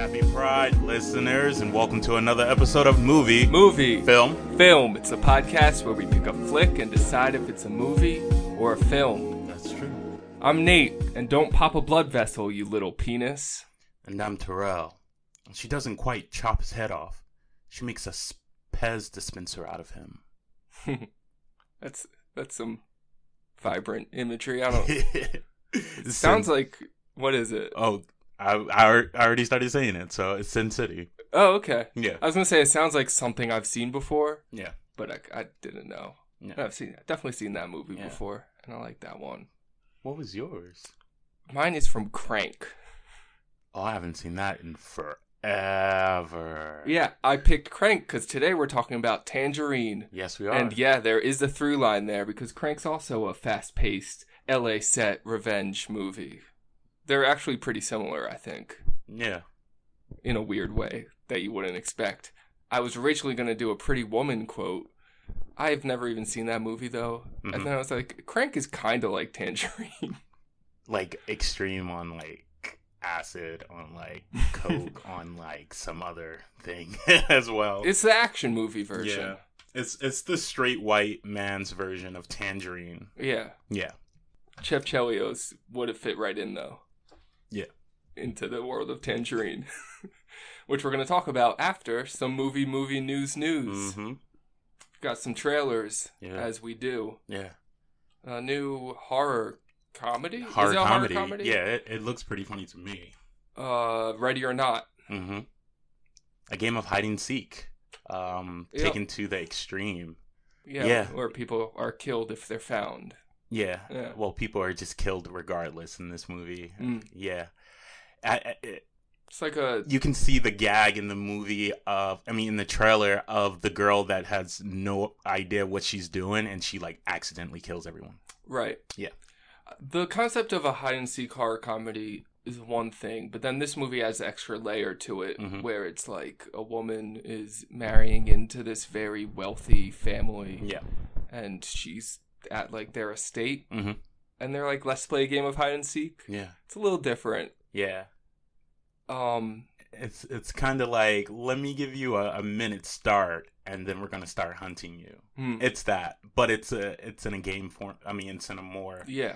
Happy Pride, listeners, and welcome to another episode of Movie Movie. Film. Film. It's a podcast where we pick a flick and decide if it's a movie or a film. That's true. I'm Nate, and don't pop a blood vessel, you little penis. And I'm Terrell. She doesn't quite chop his head off. She makes a Pez dispenser out of him. That's that's some vibrant imagery. I don't. sounds like what is it? Oh, I, I I already started saying it, so it's Sin City. Oh, okay. Yeah. I was gonna say it sounds like something I've seen before, Yeah. but I, I didn't know. Yeah. I've seen definitely seen that movie Yeah. before, and I like that one. What was yours? Mine is from Crank. Oh, I haven't seen that in forever. Yeah, I picked Crank because today we're talking about Tangerine. Yes, we are. And yeah, there is a through line there because Crank's also a fast paced LA set revenge movie. They're actually pretty similar, I think, yeah. in a weird way that you wouldn't expect. I was originally going to do a Pretty Woman quote. I've never even seen that movie though. Mhm. And then I was like, Crank is kind of like Tangerine. like extreme on like acid on like coke on like some other thing as well. it's the action movie version. yeah. It's it's the straight white man's version of Tangerine. Yeah. Yeah. Chev Chelios would have fit right in though. Into the world of Tangerine. Which we're going to talk about after some movie movie news news. Mhm. Got some trailers Yeah. as we do. Yeah. A new horror comedy? Horror Is it a comedy. horror comedy? Yeah, it, it looks pretty funny to me. Uh Ready or Not. Mm-hmm. A game of hide and seek. Um Yeah. taken to the extreme. Yeah, Yeah. Where people are killed if they're found. Yeah. Yeah. Well, people are just killed regardless in this movie. Mm. Yeah. I, I, it- It's like a you can see the gag in the movie of i mean in the trailer of the girl that has no idea what she's doing and she like accidentally kills everyone right. Yeah. The concept of a hide and seek horror comedy is one thing, but then this movie has extra layer to it Mhm. where it's like a woman is marrying into this very wealthy family yeah and she's at like their estate hmm and they're like, let's play a game of hide and seek. yeah It's a little different. Yeah. Um it's it's kind of like let me give you a, a minute start and then we're gonna start hunting you. Hmm, it's that but it's a it's in a game form i mean it's in a more yeah.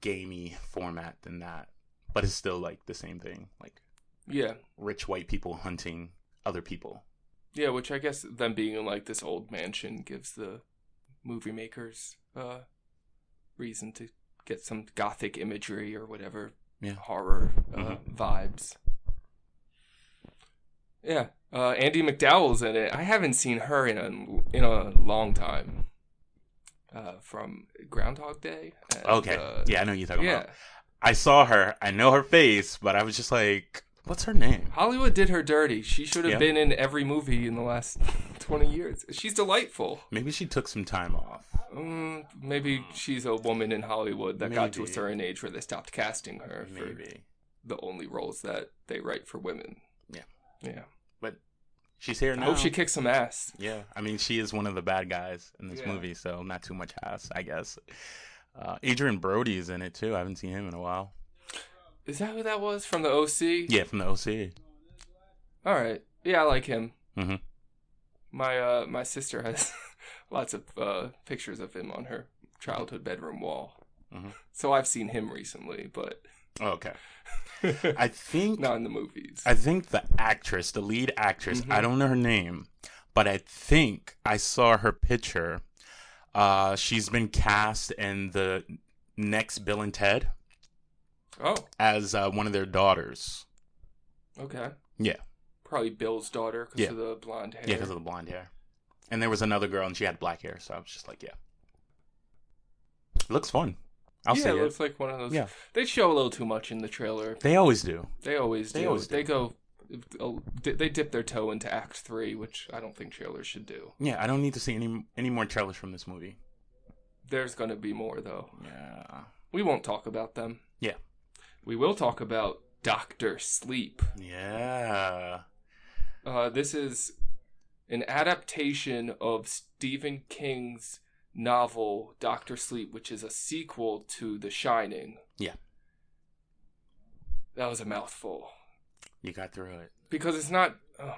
gamey format than that but it's still like the same thing like Yeah. rich white people hunting other people. Yeah, which I guess them being in like this old mansion gives the movie makers uh reason to get some gothic imagery or whatever Yeah. horror uh, Mhm. vibes. Yeah, uh, Andie MacDowell's in it. I haven't seen her in a in a long time. Uh, from Groundhog Day. and, okay uh, yeah i know you're talking yeah. about I saw her. I know her face, but I was just like, "What's her name?" Hollywood did her dirty. She should have Yeah. been in every movie in the last twenty years. She's delightful. Maybe she took some time off. Mm, maybe she's a woman in Hollywood that got to a Maybe. certain age where they stopped casting her for Maybe the only roles that they write for women. Yeah. Yeah. But she's here now. I now. hope she kicks some ass. Yeah, I mean, she is one of the bad guys in this Yeah. movie, so not too much ass, I guess. Uh, Adrian Brody is in it too. I haven't seen him in a while. Is that who that was from the OC? Yeah, from the OC. All right. Yeah, I like him. Mhm. My uh my sister has lots of uh pictures of him on her childhood bedroom wall. Mhm. So I've seen him recently, but Oh, okay. I think not in the movies. I think the actress, the lead actress, I Mhm. don't know her name, but I think I saw her picture. Uh, she's been cast in the next Bill and Ted oh, as uh, one of their daughters. okay. Yeah. Probably Bill's daughter because Yeah. of the blonde hair. Yeah, because of the blonde hair. And there was another girl, and she had black hair, so I was just like, yeah. Looks fun. I'll yeah, see it it. looks like one of those. Yeah. They show a little too much in the trailer. They always do. They always do. They They, always do. go. They dip their toe into Act Three, which I don't think trailers should do. Yeah, I don't need to see any any more trailers from this movie. There's gonna be more though. Yeah. We won't talk about them. Yeah. We will talk about Doctor Sleep. Yeah. Uh, this is an adaptation of Stephen King's novel Doctor Sleep, which is a sequel to The Shining. Yeah. That was a mouthful. You got through it. because it's not uh,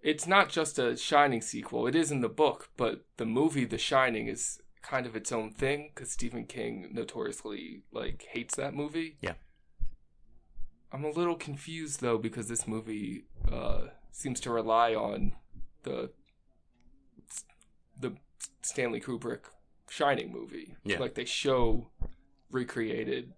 it's not just a shining sequel it is in the book but the movie the shining is kind of its own thing because stephen king notoriously like hates that movie Yeah. i'm a little confused though because this movie uh seems to rely on the the stanley kubrick shining movie Yeah. like they show recreated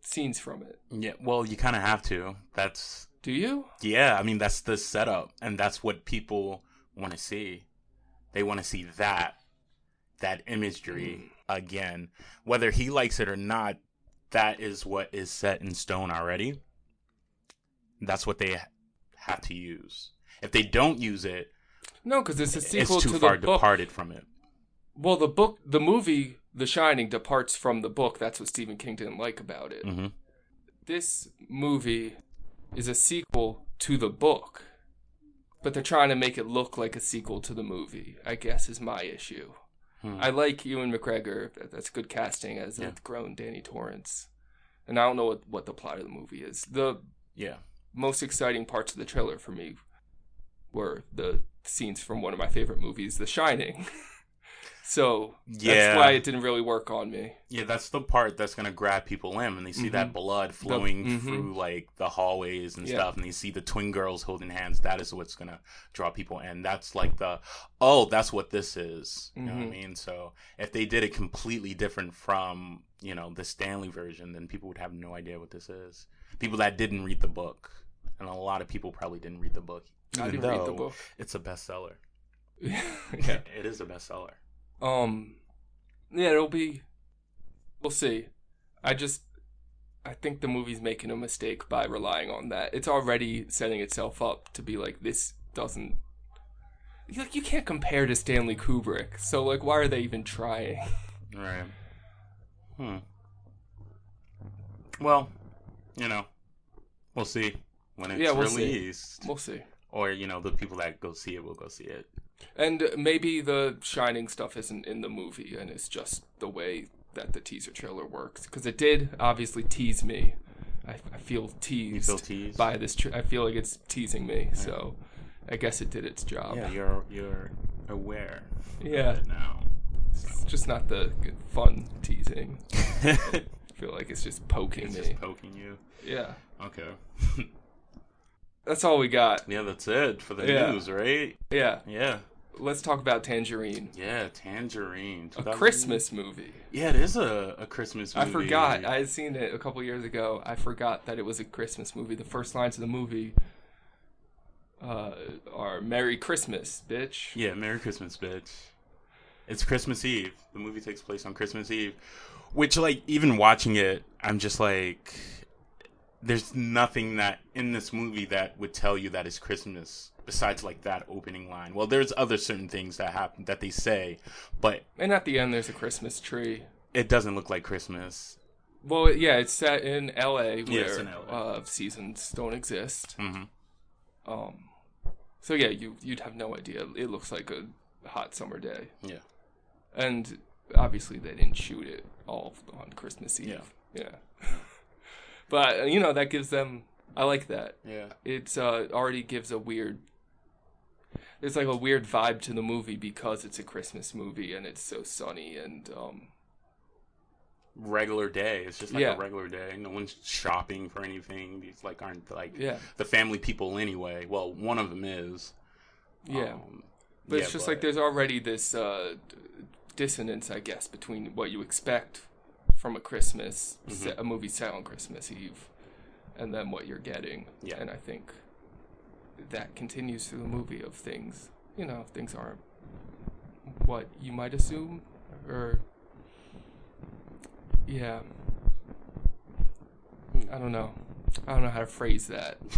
scenes from it Yeah. Well, you kind of have to. That's do you yeah. I mean, that's the setup, and that's what people want to see. They want to see that that imagery again, whether he likes it or not. That is what is set in stone already. That's what they have to use. If they don't use it, No, because it's a sequel it's too to far the book. departed from it. Well, the book, the movie, The Shining, departs from the book. That's what Stephen King didn't like about it. hmm This movie is a sequel to the book, but they're trying to make it look like a sequel to the movie. I guess is my issue. Hmm. I like Ewan McGregor. That's good casting as Yeah. a grown Danny Torrance. And I don't know what, what the plot of the movie is. The Yeah. most exciting parts of the trailer for me were the scenes from one of my favorite movies, The Shining. so Yeah. that's why it didn't really work on me. Yeah, that's the part that's gonna grab people in when they see that blood flowing mhm. through like the hallways and Yeah. stuff, and they see the twin girls holding hands. That is what's gonna draw people in. That's like the oh, that's what this is. You know what I Mhm. mean? So if they did it completely different from you know the Stanley version, then people would have no idea what this is. People that didn't read the book, and a lot of people probably didn't read the book. I even didn't read the book. It's a bestseller. yeah. it is a bestseller. Um. Yeah, it'll be. We'll see. I just. I think the movie's making a mistake by relying on that. It's already setting itself up to be like this doesn't. Like you can't compare to Stanley Kubrick, so like why are they even trying? Right. Hmm. Well, you know, we'll see when it's Yeah, we'll see. released. We'll see. Or, you know, the people that go see it will go see it. And maybe the Shining stuff isn't in the movie, and it's just the way that the teaser trailer works. Because it did obviously tease me. I, I feel You teased, feel teased? by this. Tra- I feel like it's teasing me. So I guess it did its job. yeah, you're you're aware. of Yeah. it now. It's just not the fun teasing. I feel like it's just poking me. just poking you. yeah, Okay. that's all we got. yeah, that's it for the Yeah. news, right? Yeah, Yeah. let's talk about Tangerine, Yeah, Tangerine. a 2000 Christmas movie. Yeah, it is a, a Christmas movie. I forgot. I had seen it a couple years ago. I forgot that it was a Christmas movie. The first lines of the movie uh, are "Merry Christmas, bitch." Yeah, Merry Christmas, bitch. It's Christmas Eve. The movie takes place on Christmas Eve. Which, like, even watching it, I'm just like, there's nothing that in this movie that would tell you that it's Christmas besides, like, that opening line. Well, there's other certain things that happen that they say, but And at the end, there's a Christmas tree. it doesn't look like Christmas. Well, yeah, it's set in L.A. where Yeah, LA. Uh, seasons don't exist. hmm Um, so yeah, you you'd have no idea. It looks like a hot summer day, Yeah. and obviously they didn't shoot it all on Christmas Eve. Yeah. Yeah. But uh, you know that gives them. I like that. Yeah. It's uh, already gives a weird. There's like a weird vibe to the movie because it's a Christmas movie and it's so sunny and um, Regular day. It's just like Yeah. a regular day. No one's shopping for anything. These, like, aren't, like, yeah, the family people anyway. Well, one of them is. yeah. Um, But yeah, it's just like there's already this uh, dissonance, I guess, between what you expect from a Christmas, Mm-hmm. a movie set on Christmas Eve, and then what you're getting. Yeah. And I think that continues through the movie of things, you know, things aren't what you might assume, or yeah. I don't know. I don't know how to phrase that.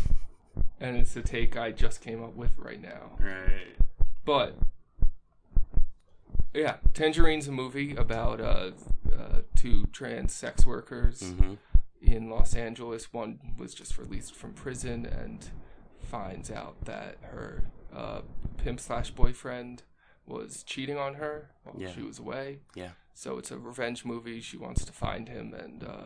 And it's a take I just came up with right now. Right. But yeah, Tangerine's a movie about uh, uh, two trans sex workers Mm-hmm. in Los Angeles. One was just released from prison and finds out that her uh, pimp slash boyfriend was cheating on her while Yeah. she was away. Yeah. So it's a revenge movie. She wants to find him and uh,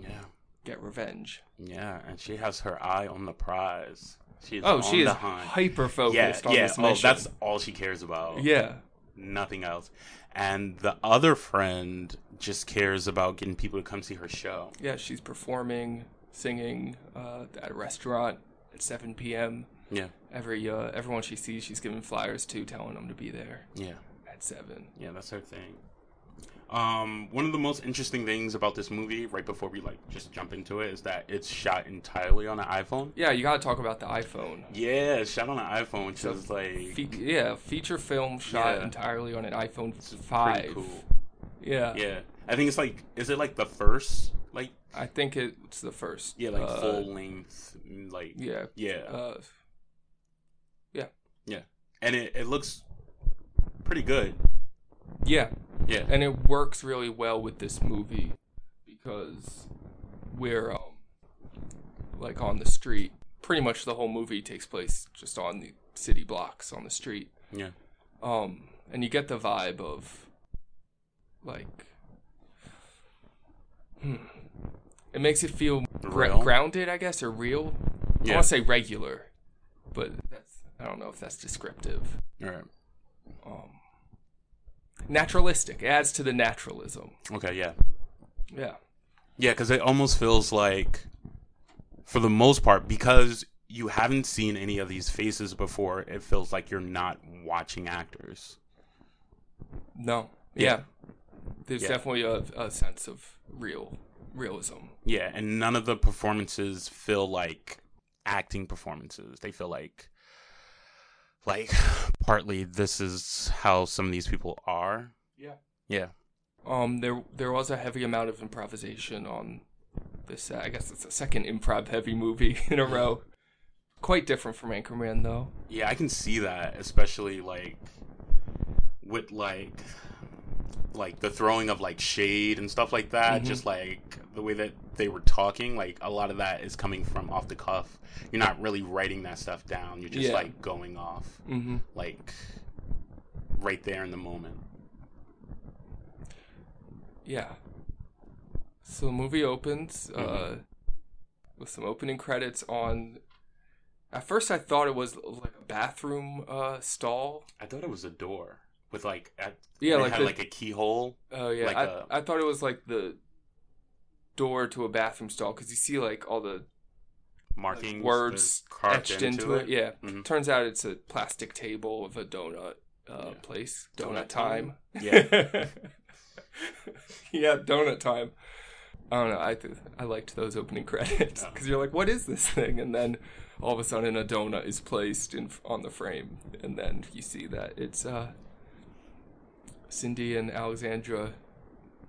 Yeah. get revenge. Yeah, and she has her eye on the prize. She's Oh, on she is hyper yeah, focused on yeah. this Oh, mission. that's all she cares about. yeah, nothing else. And the other friend just cares about getting people to come see her show. yeah. She's performing, singing uh, at a restaurant at 7 p.m. Yeah, Every uh, everyone she sees, she's giving flyers to, telling them to be there yeah, at seven. yeah. That's her thing. Um, one of the most interesting things about this movie, right before we like just jump into it, is that it's shot entirely on an iPhone. Yeah, you gotta talk about the iPhone. Yeah, it's shot on an iPhone, which So, is like Fe- yeah, feature film shot Yeah. entirely on an iPhone pretty five. cool. Yeah. Yeah, I think it's like, is it like the first, like I think it's the first. yeah, like uh, full length, like Yeah. yeah, Uh, and it it looks pretty good. yeah, Yeah, and it works really well with this movie because we're um, like on the street. Pretty much the whole movie takes place just on the city blocks on the street. yeah, Um, and you get the vibe of like, hmm, it makes it feel gra- grounded, I guess, or real. I Yeah. want to say regular, but that's I don't know if that's descriptive. all right. Um, naturalistic it adds to the naturalism. Okay, yeah. Yeah, Yeah, because it almost feels like, for the most part, because you haven't seen any of these faces before, it feels like you're not watching actors. no, Yeah. yeah. There's Yeah. definitely a, a sense of real realism. Yeah, and none of the performances feel like acting performances. They feel like, like, partly this is how some of these people are. Yeah. Yeah. Um, there there was a heavy amount of improvisation on this. Uh, I guess it's the second improv heavy movie in a row. Quite different from Anchorman, though. Yeah, I can see that, especially like with like like the throwing of like shade and stuff like that. Mhm. Just like the way that they were talking, like a lot of that is coming from off the cuff. You're not really writing that stuff down. You're just Yeah. like going off, Mm-hmm. like right there in the moment. Yeah. So the movie opens uh, Mhm. with some opening credits on. At first, I thought it was like a bathroom uh, stall. I thought it was a door with like at, Yeah, like had the- like a keyhole. Oh yeah, Like I, a- I thought it was like the door to a bathroom stall because you see like all the Markings, words carved etched into it. Yeah. Mhm. Turns out it's a plastic table of a donut uh, Yeah. place. Donut Donut, time. Yeah. yeah, donut time. I don't know. I th- I liked those opening credits because you're like, what is this thing? And then all of a sudden, a donut is placed in on the frame, and then you see that it's uh, Cindy and Alexandra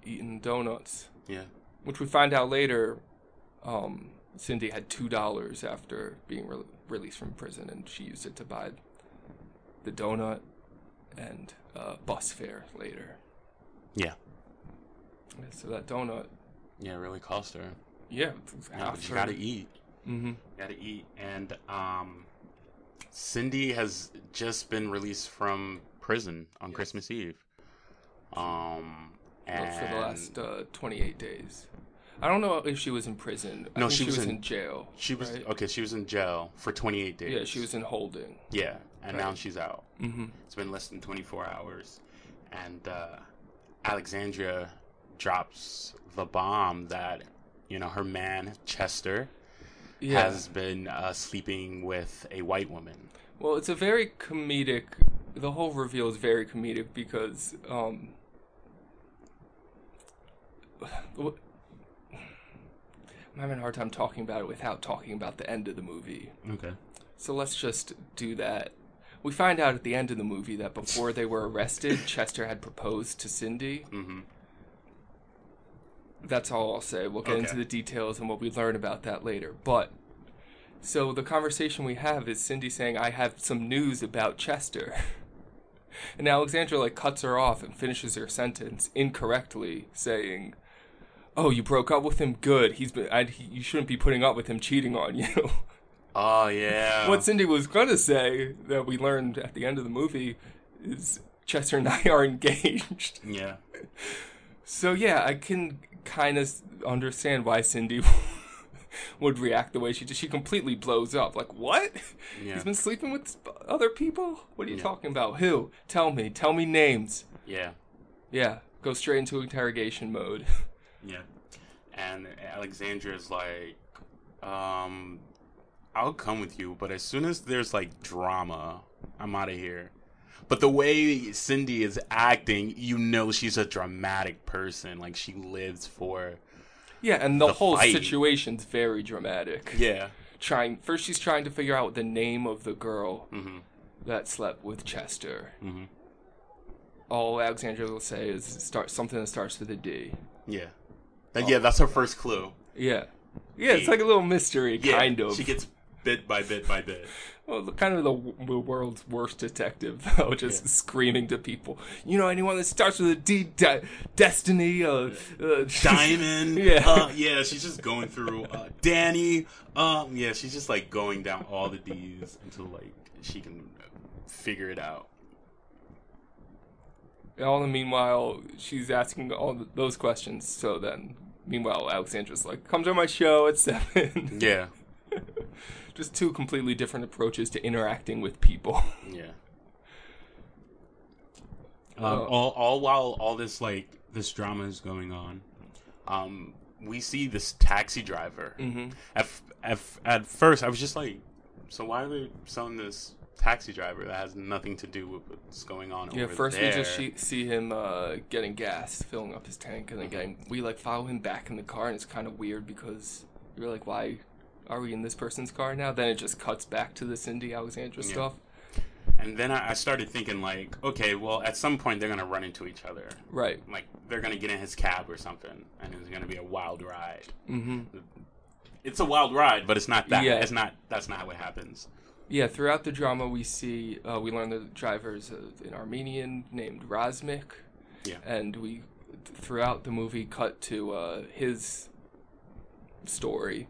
eating donuts, Yeah. which we find out later. Um, Cindy had two dollars after being re- released from prison, and she used it to buy the donut and uh, bus fare later. Yeah. Yeah, So that donut, Yeah, it really cost her. yeah, Yeah, but you gotta eat. Mm-hmm. Gotta eat. And um, Cindy has just been released from prison on Yes. Christmas Eve. Um, and For the last uh, 28 days. I don't know if she was in prison. I No, she she was was in- in jail. she was right? okay. She was in jail for 28 days. Yeah, she was in holding. Yeah, and now she's out. Mm-hmm. It's been less than 24 hours, and uh, Alexandria drops the bomb that you know her man Chester Yeah. has been uh, sleeping with a white woman. Well, it's a very comedic. The whole reveal is very comedic because um, I'm having a hard time talking about it without talking about the end of the movie. Okay. So let's just do that. We find out at the end of the movie that before they were arrested, Chester had proposed to Cindy. Mm-hmm. That's all I'll say. We'll get Okay. into the details and what we learn about that later. But so the conversation we have is Cindy saying, "I have some news about Chester," and Alexandra like cuts her off and finishes her sentence incorrectly, saying, "Oh, you broke up with him? Good. He's been. I, he, you shouldn't be putting up with him cheating on you." Oh yeah. what Cindy was gonna say that we learned at the end of the movie is Chester and I are engaged. Yeah. So yeah, I can kind of understand why Cindy would react the way she did. She completely blows up. Like, what? Yeah. He's been sleeping with other people? What are you Yeah. talking about? Who? Tell me. Tell me names. Yeah. Yeah. Go straight into interrogation mode. Yeah. And Alexandra's like, um, I'll come with you, but as soon as there's like drama, I'm out of here. But the way Cindy is acting, you know she's a dramatic person. Like she lives for Yeah, and the, The whole fight. situation's very dramatic. Yeah. Trying first she's trying to figure out the name of the girl Mhm. that slept with Chester. Mhm. All Alexandra will say is start something that starts with a D. Yeah. That, yeah, that's her first clue. Yeah. Yeah, it's like a little mystery, Yeah, kind of. She gets bit by bit by bit. Well, the- kind of the, w- world's worst detective, though, just screaming to people. You know, anyone that starts with a D, De- Destiny, uh, uh, Diamond. Yeah. Uh, yeah, she's just going through uh, Danny. Um, yeah, she's just like going down all the D's until like she can figure it out. all the meanwhile, she's asking all th those questions. So then, meanwhile, Alexandra's like, "Come to my show at 7. Yeah. just two completely different approaches to interacting with people. Yeah. Um, Uh, all, all while all this like this drama is going on, um, we see this taxi driver. hmm At, f- at, f- at first, I was just like, so why are they selling this taxi driver that has nothing to do with what's going on Yeah, first there? we just see, see him uh, getting gas, filling up his tank, and then Mm-hmm. getting. We like follow him back in the car, and it's kind of weird because you're like, why are we in this person's car now? Then it just cuts back to the Cindy Alexandra Yeah. stuff. And then I, I started thinking like, okay, well, at some point they're gonna run into each other. Right. Like they're gonna get in his cab or something, and it's gonna be a wild ride. hmm It's a wild ride, but it's not that. Yeah. It's not. That's not what happens. Yeah, throughout the drama, we see uh, we learn the driver is an Armenian named Razmik. Yeah. and we throughout the movie cut to uh, his story.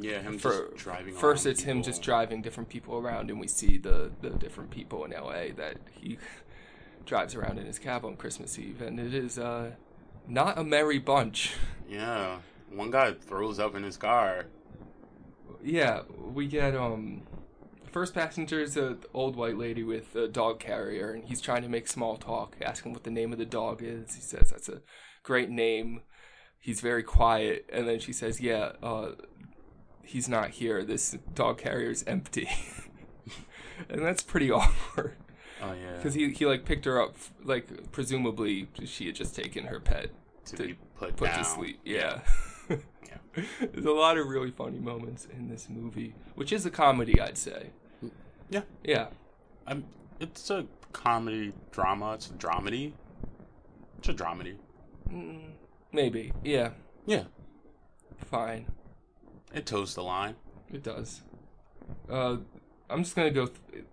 Yeah, him For- just driving. First, it's him just driving different people around, and we see the the different people in LA that he drives around in his cab on Christmas Eve, and it is uh, not a merry bunch. Yeah, one guy throws up in his car. Yeah, we get um first passenger is an old white lady with a dog carrier and he's trying to make small talk, asking what the name of the dog is. He says that's a great name. He's very quiet and then she says, "Yeah, uh he's not here. This dog carrier's empty." and that's pretty awkward Oh yeah, cuz he he like picked her up like presumably she had just taken her pet to, to be put, put to sleep. Yeah. Yeah. There's a lot of really funny moments in this movie, which is a comedy, I'd say. Yeah. Yeah. Um, it's a comedy drama. It's a dramedy. It's a dramedy. Mm, maybe. Yeah. Yeah, Fine. it toes the line. It does. Uh, I'm just gonna go. Th-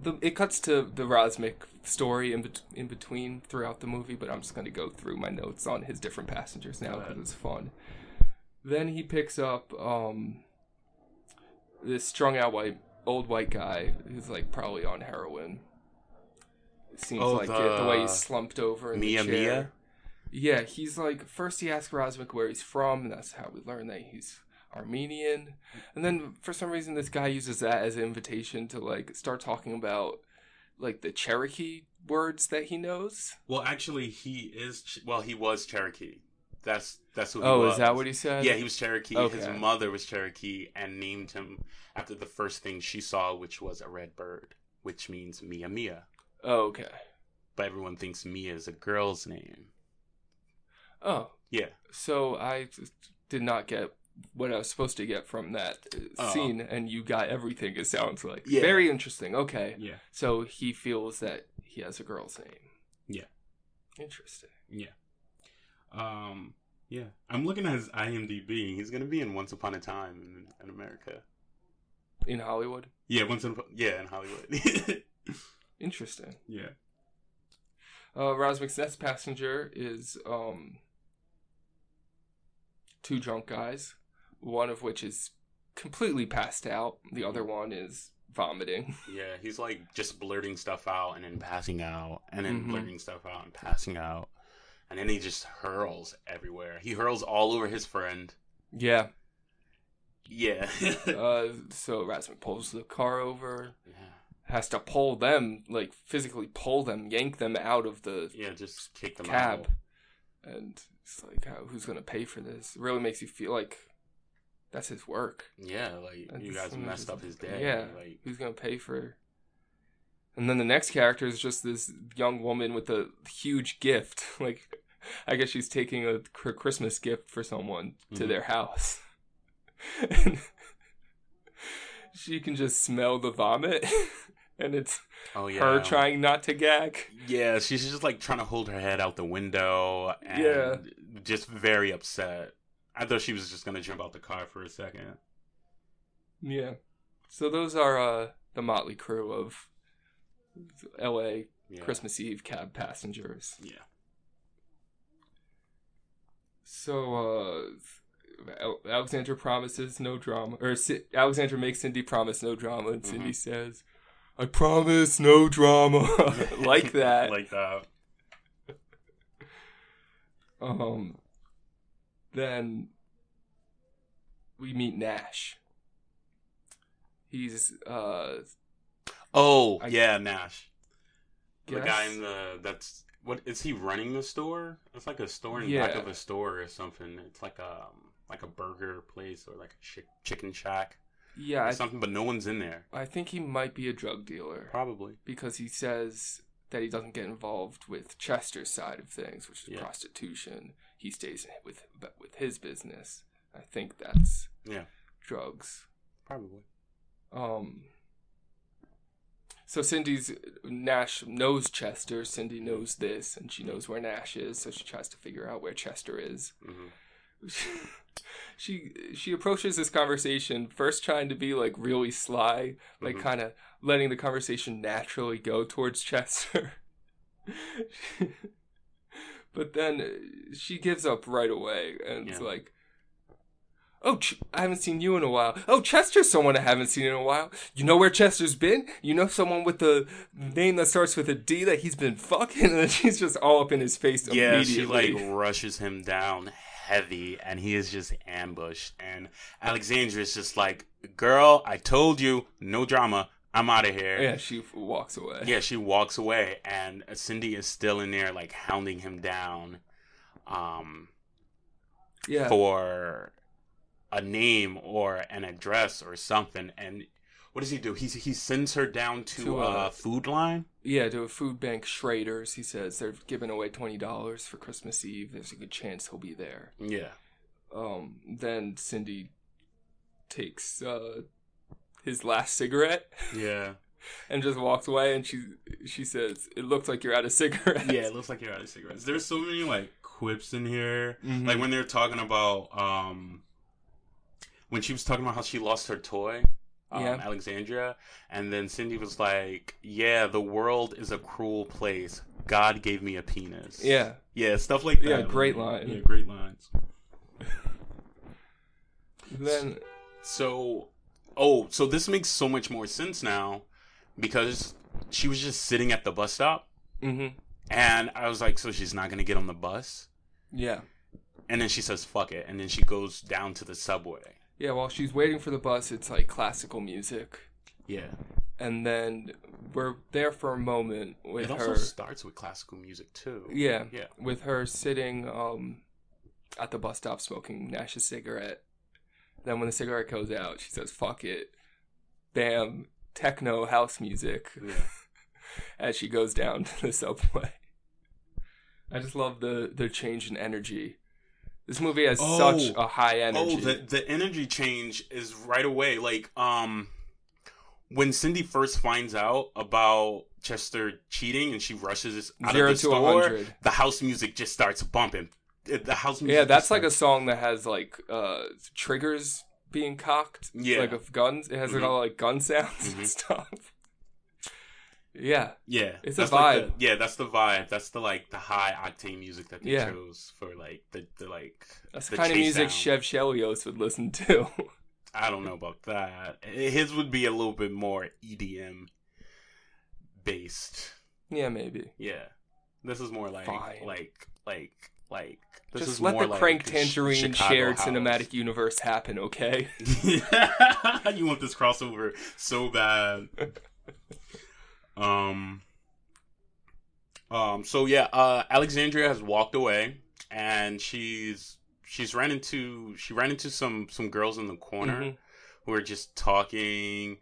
the it cuts to the Razmik story in bet- in between throughout the movie, but I'm just gonna go through my notes on his different passengers now because it's fun. Then he picks up um this strung out white old white guy who's like probably on heroin. Seems Oh, like it. The way the he's slumped over in Mia the chair. Mia? Yeah, he's like first he asks Razmik where he's from, and that's how we learn that he's Armenian. And then for some reason this guy uses that as an invitation to like start talking about like the Cherokee words that he knows. Well, actually, he is. Well, he was Cherokee. That's that's who. He Oh, is that what he said? Yeah, he was Cherokee. His mother was Cherokee and named him after the first thing she saw, which was a red bird, which means Mia Mia. Oh, okay. But everyone thinks Mia is a girl's name. Oh, Yeah. so I did not get what I was supposed to get from that uh, scene, and you got everything. It sounds like Yeah. very interesting. Okay, Yeah. so he feels that he has a girl's name. Yeah. Interesting. Yeah. Um. Yeah. I'm looking at his IMDb. He's gonna be in Once Upon a Time in, in America. In Hollywood. Yeah. Once in yeah in Hollywood. Interesting. yeah. Uh, Razmik's next passenger is um, two drunk guys, one of which is completely passed out. The other one is vomiting. Yeah. He's like just blurting stuff out and then passing out and then Mhm. blurting stuff out and passing out. And then he just hurls everywhere. He hurls all over his friend. Yeah, Yeah. uh, so Razmik pulls the car over, yeah. has to pull them, like physically pull them, yank them out of the Yeah, just kick them cab. out. And it's like, how, who's gonna pay for this? It really makes you feel like that's his work. Yeah, like And you guys messed up his day. Yeah, Like who's gonna pay for? And then the next character is just this young woman with a huge gift. Like, I guess she's taking a Christmas gift for someone to Mhm. their house. and she can just smell the vomit, and it's oh yeah. her trying not to gag. Yeah, she's just like trying to hold her head out the window and Yeah. just very upset. I thought she was just gonna jump out the car for a second. Yeah. So those are uh, the motley crew of L.A. Yeah. Christmas Eve cab passengers. Yeah. So, uh, Al- Alexandra promises no drama, or C- Alexandra makes Cindy promise no drama, and Cindy Mhm. says, "I promise no drama," like that. like that. um, then we meet Nash. He's uh, Oh I yeah, Nash. The guy in the that's what is he running the store? It's like a store in Yeah. back of a store or something. It's like a like a burger place or like a chick, chicken shack yeah, something, but no one's in there. I think he might be a drug dealer. Probably. because he says that he doesn't get involved with Chester's side of things, which is Yeah. prostitution. He stays with but with his business. I think that's Yeah. drugs. Probably. Um. So Cindy's Nash knows Chester. Cindy knows this, and she knows where Nash is. So she tries to figure out where Chester is. hmm she she approaches this conversation first trying to be like really sly, like Mhm. kind of letting the conversation naturally go towards Chester. but then uh, she gives up right away and it's Yeah. like, "Oh, Ch- I haven't seen you in a while. Oh, Chester's someone I haven't seen in a while. You know where Chester's been? You know someone with the name that starts with a D that he's been fucking." And then she's just all up in his face Yeah, she like rushes him down heavy, and he is just ambushed. And Alexandra is just like, "Girl, I told you, no drama. I'm out of here." yeah, she walks away. Yeah, she walks away, and Cindy is still in there, like hounding him down, um, yeah. for a name or an address or something. And what does he do? He he sends her down to, To, a uh, food line. Yeah, to a food bank Schrader's. He says they're giving away twenty dollars for Christmas Eve. There's a good chance he'll be there. Yeah, Um, then Cindy takes uh, his last cigarette yeah, and just walks away. And she she says, "It looks like you're out of cigarettes." yeah. It looks like you're out of cigarettes. There's so many like quips in here. Mhm. Like when they're talking about um, when she was talking about how she lost her toy. Um, Yeah. Alexandria, and then Cindy was like, "Yeah, the world is a cruel place. God gave me a penis." yeah, Yeah, stuff like that. Yeah, great line. Yeah, great lines. Then So, oh, so this makes so much more sense now because she was just sitting at the bus stop, hmm and I was like, so she's not gonna get on the bus, yeah, and then she says, "Fuck it," and then she goes down to the subway. Yeah. While she's waiting for the bus, it's like classical music, Yeah, and then we're there for a moment with it also her. starts with classical music too. Yeah, yeah, with her sitting um at the bus stop smoking Nash's cigarette. Then when the cigarette goes out, she says, "Fuck it." Bam, techno house music yeah. as she goes down to the subway. I just love the the change in energy. This movie has Oh. such a high energy. Oh, the the energy change is right away. Like um, when Cindy first finds out about Chester cheating and she rushes out Zero of the to a store, the house music just starts bumping. The house music. yeah, that's like a song that has like uh triggers being cocked. Yeah. Like of guns. It has like Mhm. all like gun sounds Mhm. and stuff. Yeah. yeah. It's a that's like vibe. the- yeah, that's the vibe. That's the like the high octane music that they Yeah. chose for like the, the like. That's the kind of music down. Chev Chelios would listen to. I don't know about that. Eh, his would be a little bit more EDM based. yeah, maybe. Yeah. This is more like Fine. like like Like this Just is let the like crank tangerine Chicago shared House. cinematic universe happen, okay? you want this crossover so bad. Um. Um. So yeah, uh, Alexandria has walked away, and she's she's ran into she ran into some some girls in the corner Mhm. who are just talking.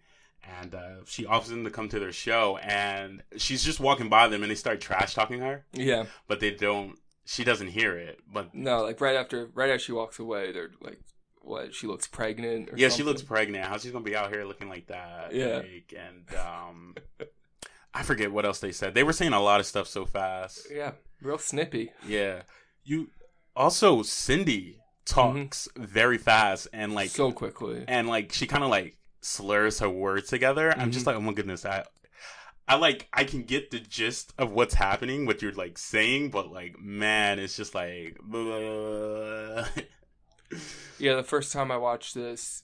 And uh, she offers them to come to their show, and she's just walking by them, and they start trash talking her, Yeah. but they don't. She doesn't hear it, but No, like right after right as she walks away, they're like, "What? She looks pregnant?" Or yeah, she looks pregnant. How's she gonna be out here looking like that? Yeah. Like, and um, I forget what else they said. They were saying a lot of stuff so fast. Yeah, real snippy. Yeah. You also Cindy talks very fast and like Mm-hmm. so quickly. and like she kind of like slurs her words together. I'm just Mhm. like, oh my goodness, I. I like I can get the gist of what's happening, what you're like saying, but like man, it's just like Yeah, the first time I watched this,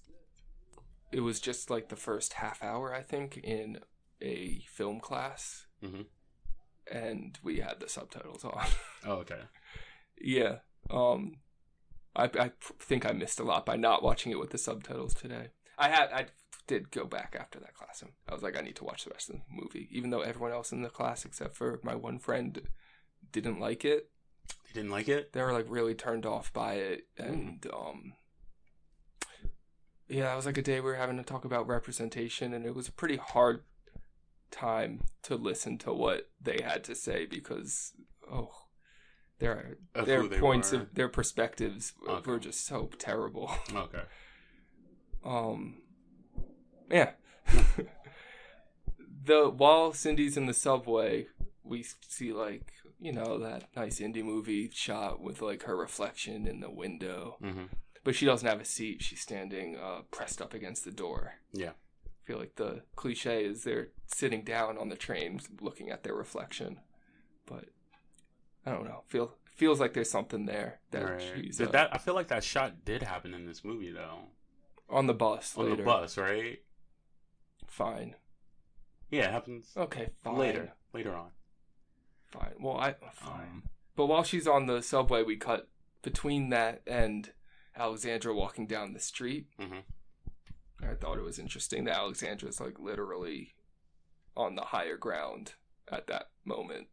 it was just like the first half hour, I think, in a film class, Mhm. and we had the subtitles on. Oh, okay. yeah, um, I I think I missed a lot by not watching it with the subtitles today. I had I did go back after that class, and I was like, I need to watch the rest of the movie, even though everyone else in the class, except for my one friend, didn't like it. They didn't like it? they were like really turned off by it and um yeah it was like a day we were having to talk about representation and it was a pretty hard time to listen to what they had to say because oh their Of their points were. of their perspectives Okay. were just so terrible Okay. um yeah the while cindy's in the subway we see like you know that nice indie movie shot with like her reflection in the window hmm but she doesn't have a seat she's standing uh pressed up against the door Yeah. I feel like the cliche is they're sitting down on the train looking at their reflection but i don't know feel feels like there's something there that Right. she's Did that? I feel like that shot did happen in this movie though. on the bus On later the bus, right? fine Yeah, it happens okay fine later. Later on. Fine. Well, I fine. Um, But while she's on the subway, we cut between that and Alexandra walking down the street. Mhm. I thought it was interesting that Alexandra's like literally on the higher ground at that moment.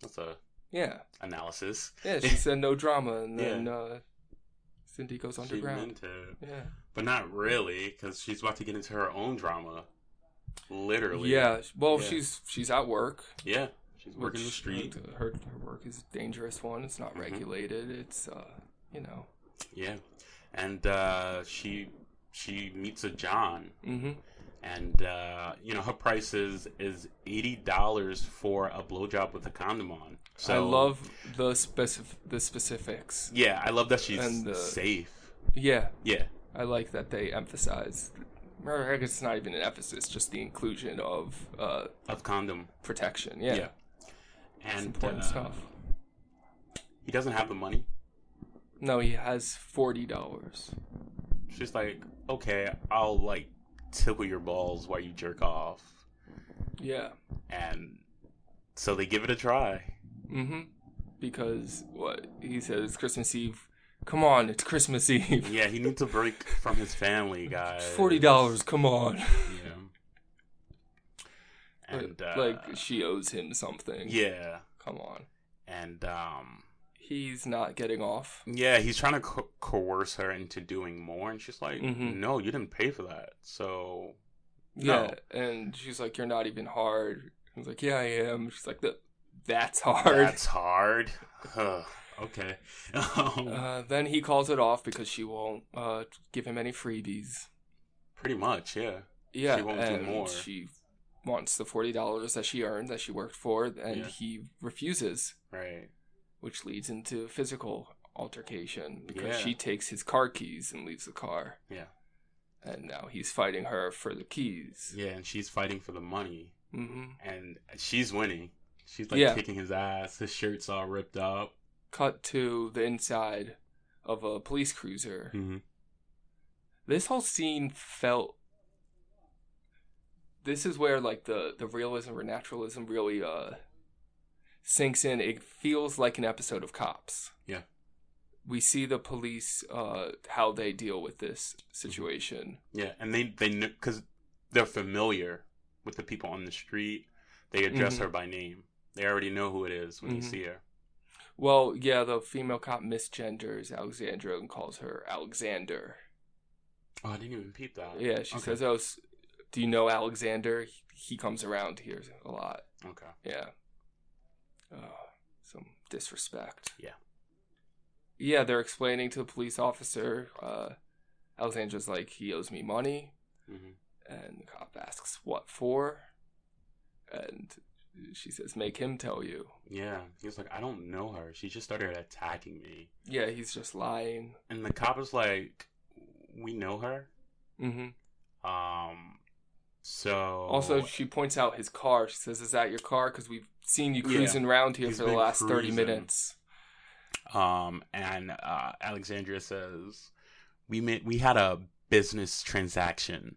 that's a Yeah, analysis. yeah. She said no drama, and then uh, Cindy goes underground. Yeah, but not really, because she's about to get into her own drama. Literally. yeah. Well, Yeah. she's she's at work. Yeah. She's working the street. uh, her her work is a dangerous one. It's not Mhm. regulated. It's uh, you know. Yeah. And uh, she she meets a John, Mm-hmm. and uh, you know her price is is eighty dollars for a blowjob with a condom on. So I love the specif- the specifics. Yeah, I love that she's And, safe. Yeah, Yeah. I like that they emphasize. I guess it's not even an emphasis, just the inclusion of uh, Of condom. protection. Yeah, Yeah. it's And important uh, stuff. he doesn't have the money. No, he has forty dollars. She's like, okay, I'll like tickle your balls while you jerk off, Yeah. and so they give it a try. Mm-hmm. Because what he says it's Christmas Eve. Come on, it's Christmas Eve. Yeah, he needs a break from his family, guys. Forty dollars. Come on. Yeah. And uh, like she owes him something. yeah, Come on. and um, He's not getting off. yeah, he's trying to co- coerce her into doing more, and she's like, Mhm. "No, you didn't pay for that." So Yeah, No. and she's like, "You're not even hard." He's like, "Yeah, I am." She's like, "That that's hard." that's hard. Okay. Um, Uh, then he calls it off because she won't uh, give him any freebies. pretty much, yeah. Yeah, She won't do more. she wants the forty dollars that she earned that she worked for, and Yeah. he refuses, Right. Which leads into physical altercation because Yeah. she takes his car keys and leaves the car. Yeah. and now he's fighting her for the keys. Yeah, and she's fighting for the money, hmm and she's winning. She's like Yeah. kicking his ass. His shirt's all ripped up. Cut to the inside of a police cruiser. Mm-hmm. this whole scene felt this is where like the the realism or naturalism really uh sinks in. It feels like an episode of Cops. Yeah. We see the police, uh, how they deal with this situation. Yeah, and they they because they're familiar with the people on the street. They address Mhm. her by name. They already know who it is when Mhm. you see her. Well, yeah, the female cop misgenders Alexandra and calls her Alexander. Oh, I didn't even peep that. Yeah, she Okay. says, "Oh, do you know Alexander? He comes around here a lot." Okay. Yeah. Oh, some disrespect. Yeah. Yeah, they're explaining to the police officer. Uh, Alexandra's like, he owes me money. hmm And the cop asks, what for? And she says, make him tell you. Yeah, he was like, I don't know her. She just started attacking me, Yeah, he's just lying. and the cop is like, we know her. hmm Um, so Also, she points out his car. She says, is that your car? Because we've seen you Yeah. cruising around here for the last 30 minutes. Um, and uh, Alexandria says, "We met. we had a business transaction,"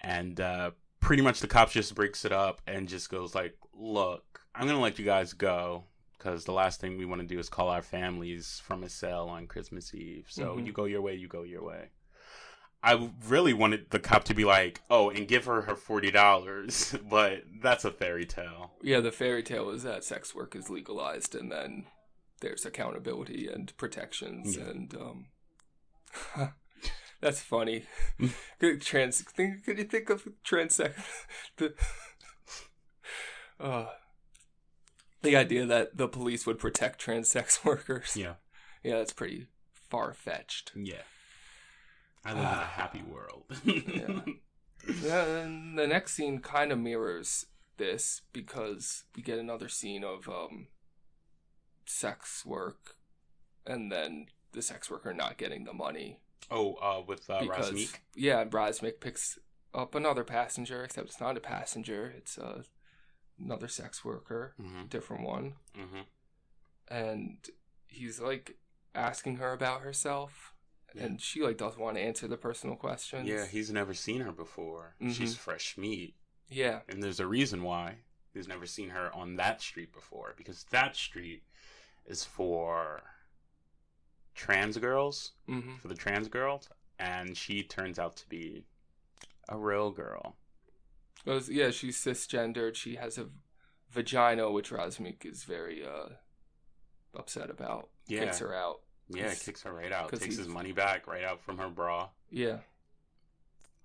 and uh, pretty much the cops just breaks it up and just goes like, "Look, I'm gonna let you guys go." Because the last thing we want to do is call our families from a cell on Christmas Eve. So Mhm. you go your way, you go your way. I really wanted the cop to be like, "Oh, and give her her forty dollars," but that's a fairy tale. Yeah, the fairy tale is that sex work is legalized, and then there's accountability and protections, Yeah. and um, that's funny. Good trans. Think, could you think of trans the uh, the idea that the police would protect trans sex workers? Yeah, yeah, that's pretty far fetched. yeah. I live in a happy world. Yeah. Yeah, and the next scene kind of mirrors this because we get another scene of um sex work and then the sex worker not getting the money Oh, uh, with uh, because Razmik? yeah, Razmik picks up another passenger except it's not a passenger, it's uh, another sex worker, Mm-hmm. different one, Mm-hmm. and he's like asking her about herself Yeah. and she like doesn't want to answer the personal questions. Yeah, he's never seen her before. Mhm. She's fresh meat. Yeah. And there's a reason why he's never seen her on that street before. Because that street is for trans girls, hmm for the trans girls. And she turns out to be a real girl. Goes, yeah, she's cisgendered. She has a vagina, which Razmik is very uh, upset about. Yeah. Kicks her out. Yeah, 'Cause- kicks her right out. Takes he's- his money back right out from her bra. Yeah.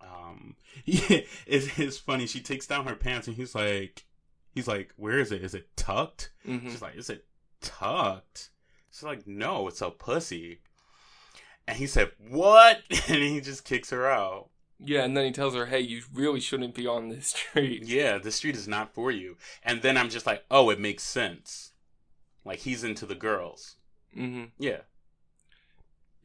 Um, yeah, it's, it's funny. She takes down her pants and he's like, he's like, where is it? Is it tucked? hmm She's like, is it tucked? She's like, no, it's a pussy. And he said, what? And he just kicks her out. Yeah, and then he tells her, hey, you really shouldn't be on this street. Yeah, the street is not for you. And then I'm just like, oh, it makes sense. Like he's into the girls. hmm Yeah.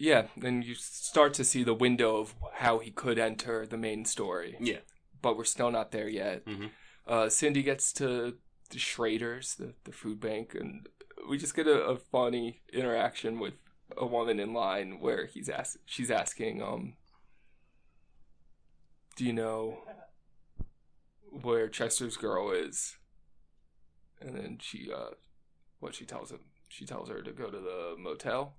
Yeah, and you start to see the window of how he could enter the main story. Yeah. But we're still not there yet. Mhm. Uh, Cindy gets to the Schrader's, the, the food bank, and we just get a, a funny interaction with a woman in line where he's ask, she's asking, um, do you know where Chester's girl is? And then she, uh, what she tells him, she tells her to go to the motel.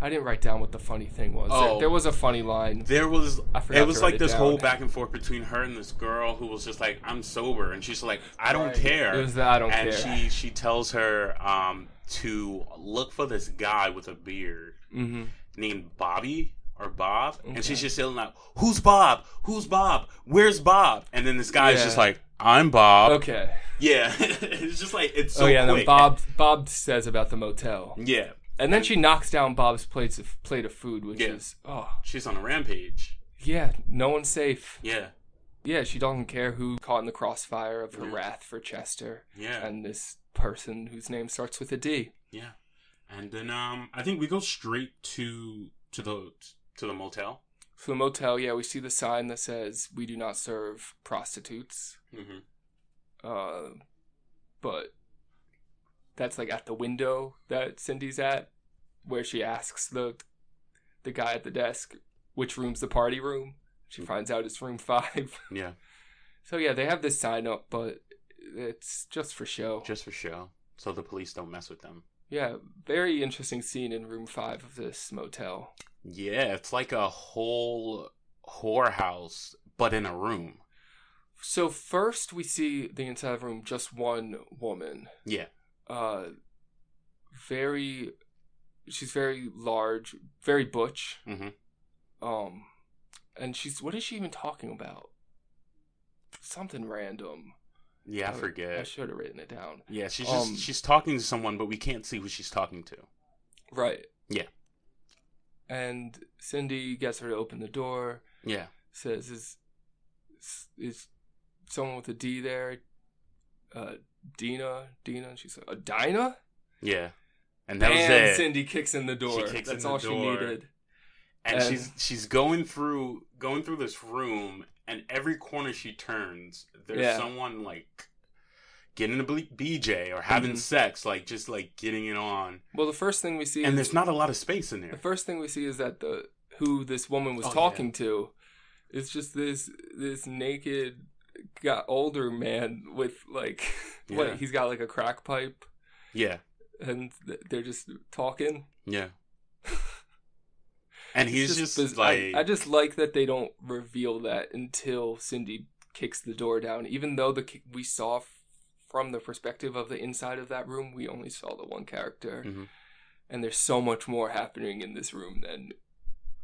I didn't write down what the funny thing was. There- Oh. there was a funny line. There was I forgot it was like it this down. whole back and forth between her and this girl who was just like, I'm sober and she's like, I don't Right. care. It was the I don't and care. she she tells her um to look for this guy with a beard hmm named Bobby or Bob, and she's just yelling out, "Who's Bob? Who's Bob? Where's Bob?" And then this guy Yeah. just like, "I'm Bob." Okay. Yeah, it's just like it's so oh yeah, and then. Bob Bob says about the motel, Yeah, and then she knocks down Bob's plates of plate of food, which Yeah. is oh she's on a rampage. yeah, no one's safe. Yeah, Yeah, she doesn't care who caught in the crossfire of her Yeah. wrath for Chester yeah, and this person whose name starts with a D. yeah. And then um, I think we go straight to to the to the motel. So the motel, yeah, we see the sign that says we do not serve prostitutes. hmm Uh, but that's like at the window that Cindy's at, where she asks the the guy at the desk which room's the party room. She hmm. finds out it's room five. Yeah, so yeah, they have this sign up, but it's just for show. just for show, so the police don't mess with them. Yeah, very interesting scene in room five of this motel. Yeah, it's like a whole whorehouse, but in a room. So first we see the inside of the room, just one woman. Yeah, Uh, very, she's very large, very butch. hmm Um, and she's what is she even talking about? Something random. yeah, I I forget. I should have written it down. Yeah, she's Um, just she's talking to someone, but we can't see who she's talking to. Right. Yeah. And Cindy gets her to open the door. Yeah, Says, "Is is someone with a D there?" Uh, Dina, Dina. And she's like, "A Dinah?" yeah, and that was and it. Cindy kicks in the door. kicks in That's the all door. she needed. and, and- she's she's going through going through this room, and every corner she turns, there's Yeah. someone like getting a BJ or having Mhm. sex, like just like getting it on. Well, the first thing we see, And is, there's not a lot of space in there. the first thing we see is that the who this woman was Oh, talking to is just this this naked, got older man with like Yeah. what he's got like a crack pipe, Yeah, and th- they're just talking. yeah. And he's just, biz- like, I, I just like that they don't reveal that until Cindy kicks the door down. Even though the we saw f- from the perspective of the inside of that room, we only saw the one character, Mhm. and there's so much more happening in this room than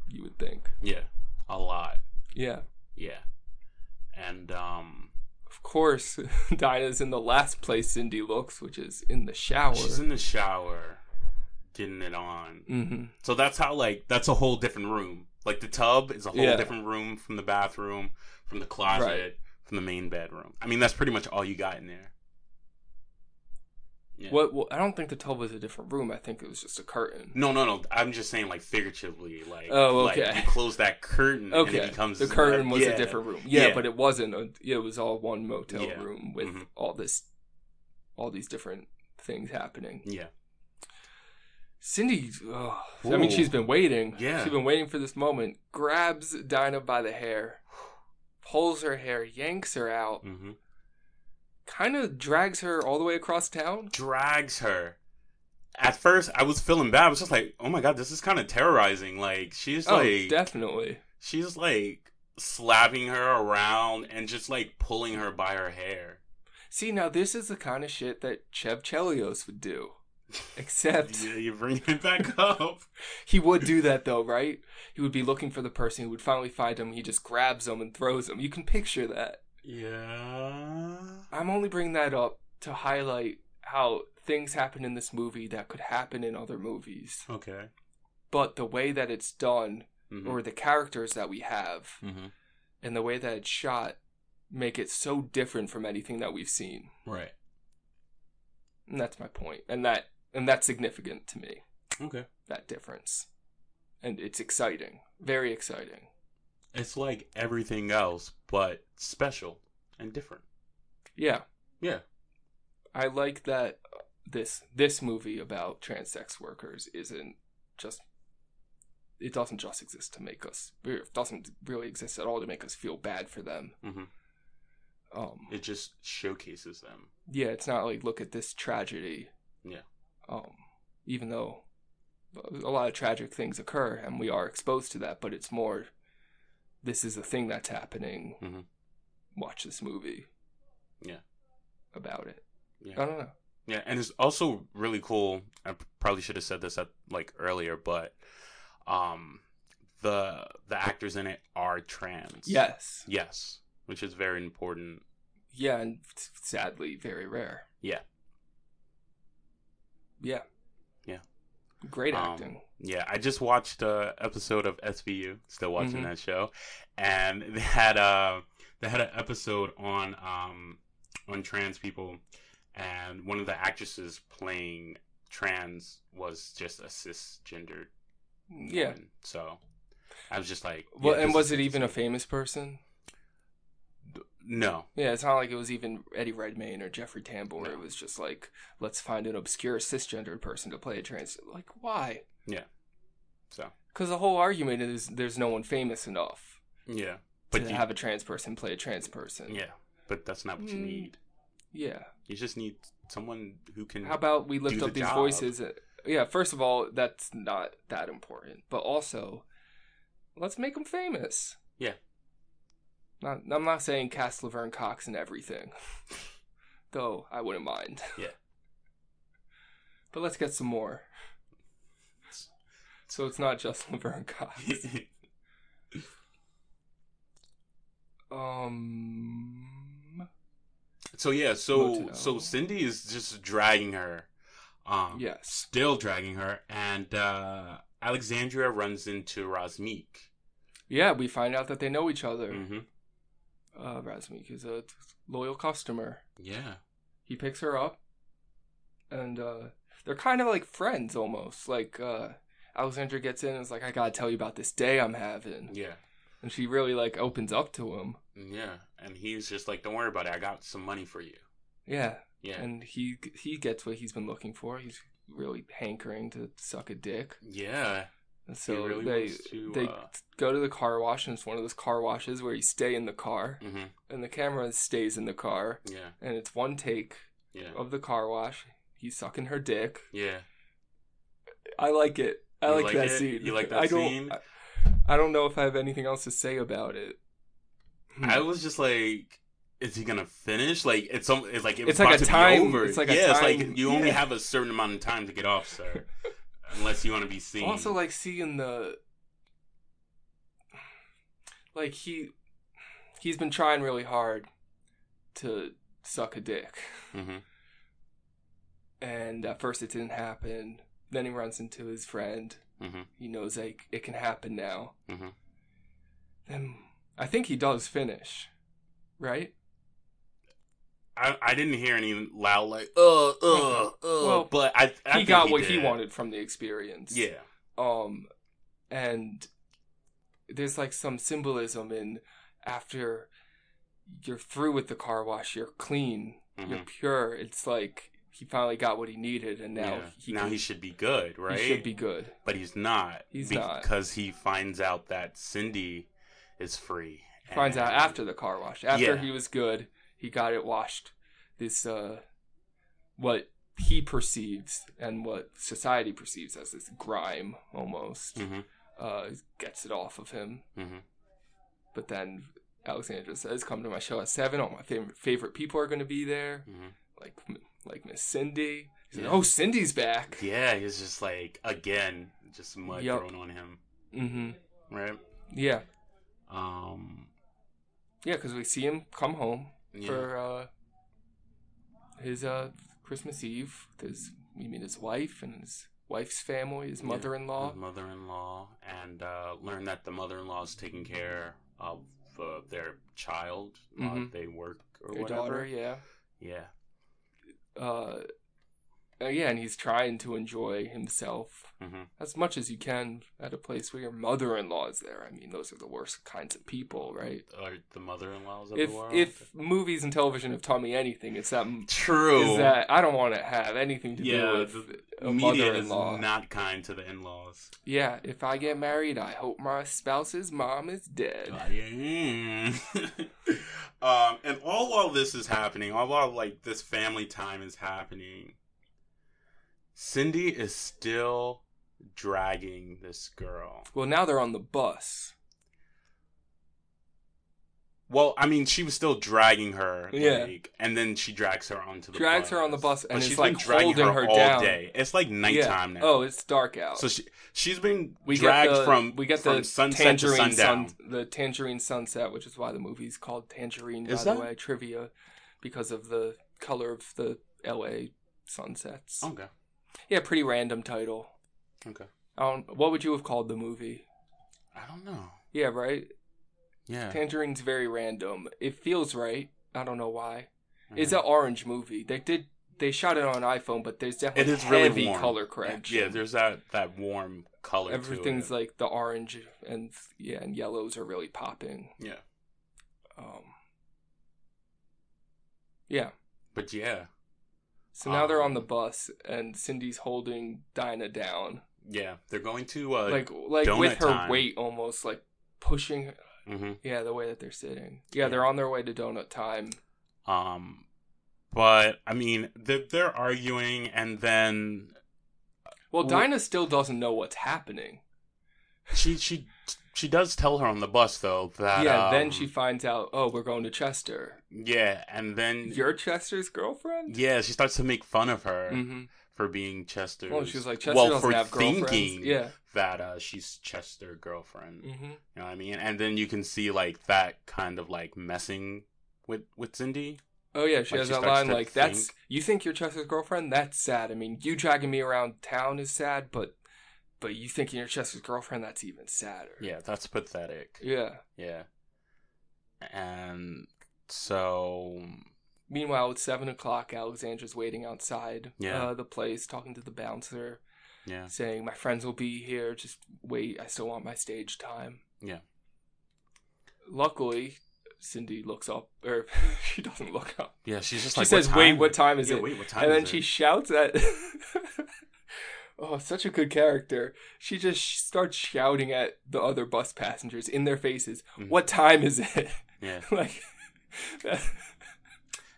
you would think. yeah, a lot. Yeah, Yeah, and um, of course, Dinah's in the last place Cindy looks, which is in the shower. she's in the shower, getting it on. hmm So that's how like that's a whole different room. Like the tub is a whole Yeah. different room from the bathroom, from the closet, Right. from the main bedroom. I mean, that's pretty much all you got in there. Yeah. What? Well, I don't think the tub was a different room. I think it was just a curtain. No, no, no. I'm just saying, like figuratively, like Oh, like, okay. you close that curtain, and Okay, it becomes the curtain was yeah. a different room. Yeah, Yeah. but it wasn't. A, it was all one motel room with Mhm. all this, all these different things happening. Yeah, Cindy, ugh, I mean, she's been waiting. Yeah. she's been waiting for this moment. Grabs Dinah by the hair, pulls her hair, yanks her out, hmm kind of drags her all the way across town. drags her. At first, I was feeling bad. I was just like, "Oh my god, this is kind of terrorizing." Like she's oh, like, definitely. she's like slapping her around and just like pulling her by her hair. See, now this is the kind of shit that Chev Chelios would do. Except Yeah, you bring it back up. he would do that though, right? He would be looking for the person who would finally find him. He just grabs them and throws them. You can picture that. Yeah. I'm only bringing that up to highlight how things happen in this movie that could happen in other movies. Okay. But the way that it's done, Mhm. or the characters that we have, Mhm. and the way that it's shot, make it so different from anything that we've seen. Right. And that's my point. And that and that's significant to me. Okay. That difference. And it's exciting. Very exciting. It's like everything else, but special and different. Yeah. Yeah. I like that this this movie about trans sex workers isn't just it doesn't just exist to make us it doesn't really exist at all to make us feel bad for them. hmm Um It just showcases them. yeah, it's not like look at this tragedy. Yeah. Um even though a lot of tragic things occur and we are exposed to that, but it's more this is a thing that's happening. Mhm. Watch this movie. Yeah. About it. Yeah. I don't know. Yeah, and it's also really cool. I probably should have said this at like earlier, but um, the the actors in it are trans. Yes. Yes, which is very important. Yeah, and sadly, very rare. Yeah. Yeah. Yeah. Great Um, acting. Yeah, I just watched a episode of SVU. Still watching Mhm. that show, and they had a they had an episode on um on trans people, and one of the actresses playing trans was just a cisgendered yeah. woman. So I was just like, Well, yeah, and was it even a famous person? No. Yeah, it's not like it was even Eddie Redmayne or Jeffrey Tambor. No. It was just like, let's find an obscure cisgendered person to play a trans. Like, why? So Because the whole argument is there's no one famous enough yeah, to but you, have a trans person play a trans person. yeah, but that's not what you Mm. need. Yeah. You just need someone who can. How about we lift Do the up these job. voices? Yeah, first of all, that's not that important, but also, let's make them famous. Yeah. Not, I'm not saying cast Laverne Cox and everything, though I wouldn't mind. Yeah. But let's get some more. So it's not just Laverne Cox. Um. so yeah, so so Cindy is just dragging her. Um, Yes. still dragging her, and uh, Alexandria runs into Razmik. Yeah, we find out that they know each other. hmm Uh, Razmik is a loyal customer. Yeah, he picks her up and uh they're kind of like friends almost like uh alexandra gets in and is like i gotta tell you about this day i'm having. Yeah, and she really like opens up to him. Yeah, and he's just like, "Don't worry about it. I got some money for you." yeah. Yeah, and he he gets what he's been looking for. He's really hankering to suck a dick. Yeah. and so really they to, they uh, go to the car wash and it's one of those car washes where you stay in the car hmm and the camera stays in the car Yeah, and it's one take yeah, of the car wash. He's sucking her dick. Yeah. I like it. I like, like that it? scene. You like that I don't, scene? I, I don't know if I have anything else to say about it. Hmm. I was just like, is he gonna finish? Like it's some, it's like it It's like a time- over. it's like a yeah, it's like you only yeah. have a certain amount of time to get off, sir, unless you want to be seen. also like seeing the like he he's been trying really hard to suck a dick, hmm and at first it didn't happen. Then he runs into his friend. hmm He knows like it can happen now. hmm Then I think he does finish, right? I, I didn't hear any loud like uh uh uh, Well, but I, I he got what he wanted from the experience. Yeah, um and there's like some symbolism in after you're through with the car wash you're clean you're Mhm. pure it's like he finally got what he needed and now yeah. he now can- he should be good, right? he should be good but he's not. He's not. because he finds out that Cindy is free. He finds out after the car wash after Yeah. he was good he got it washed this uh what he perceives and what society perceives as this grime almost Mhm, uh gets it off of him mhm. But then Alexandra says, "Come to my show at seven. All my favorite favorite people are going to be there, Mhm. Like like Miss Cindy." He's like, "Oh, Cindy's back." Yeah, he's just like again, just mud Yup. thrown on him, Mm-hmm. right? Yeah, Um, yeah, because we see him come home yeah, for uh, his uh, Christmas Eve. His we meet his wife and his wife's family, his Yeah, mother-in-law. his mother-in-law, and uh, learn that the mother-in-law is taking care of uh, their child. Mhm. they work or Their whatever. daughter, yeah. Yeah, Uh, uh, and he's trying to enjoy himself hmm as much as you can at a place where your mother-in-law is there. I mean, those are the worst kinds of people, right? Or the mother-in-laws of If the world. if movies and television have taught me anything, it's that True, is that I don't want to have anything to yeah, do with a media is mother-in-law. not kind to the in-laws. Yeah, if I get married, I hope my spouse's mom is dead. Um, and all while this is happening, all while like this family time is happening, Cindy is still dragging this girl. Well, now they're on the bus. Well, I mean, she was still dragging her, Yeah. like, and then she drags her onto the Drags bus. her on the bus and But she's like, been dragging holding her, her all down. day. It's like nighttime yeah. now. Oh, it's dark out. so she she's been we dragged the, from we get the sunset to sundown. sun, the tangerine sunset, which is why the movie's called Tangerine. By Is the that? way, trivia because of the color of the L.A. sunsets. Okay, Yeah, pretty random title. okay. Don't, what would you have called the movie? I don't know. Yeah, right. Yeah, Tangerine's very random. It feels right. I don't know why. It's Mhm. an orange movie. They did they shot it on iPhone, but there's definitely It is really heavy warm. color correction. Yeah, there's that that warm color. everything's to it. like the orange and yeah, and yellows are really popping. yeah, Um, yeah. but yeah, So now they're on Um, the bus, and Cindy's holding Dinah down, yeah. They're going to uh, like like with her time. weight almost like pushing. Mhm. Yeah, the way that they're sitting. Yeah. Yeah, they're on their way to donut time. um, but I mean, they're, they're arguing, and then Well, Well- Dinah still doesn't know what's happening. she she she does tell her on the bus though that yeah, then um, she finds out, oh, we're going to Chester. yeah, and then You're Chester's girlfriend? yeah, she starts to make fun of her Mm-hmm. for being Chester's. Well, she's like, Chester well, doesn't for have girlfriends. Yeah. That uh, she's Chester girlfriend. Mm-hmm. You know what I mean? And then you can see like that kind of like messing with with Cindy. Oh yeah, she Like, has she that line like, "That's you think you're Chester's girlfriend? That's sad. I mean, you dragging me around town is sad, but but you thinking you're Chester's girlfriend? That's even sadder." Yeah, that's pathetic. Yeah. Yeah. And so Meanwhile, it's seven o'clock. Alexandra's waiting outside Yeah. uh, the place, talking to the bouncer, yeah, saying, "My friends will be here. Just wait. I still want my stage time." Yeah. Luckily, Cindy looks up, or she doesn't look up. yeah, she's just She like, says, what "Wait, what time is yeah, it?" wait, what time? and then she it? shouts at oh such a good character she just starts shouting at the other bus passengers in their faces Mhm. what time is it yeah, like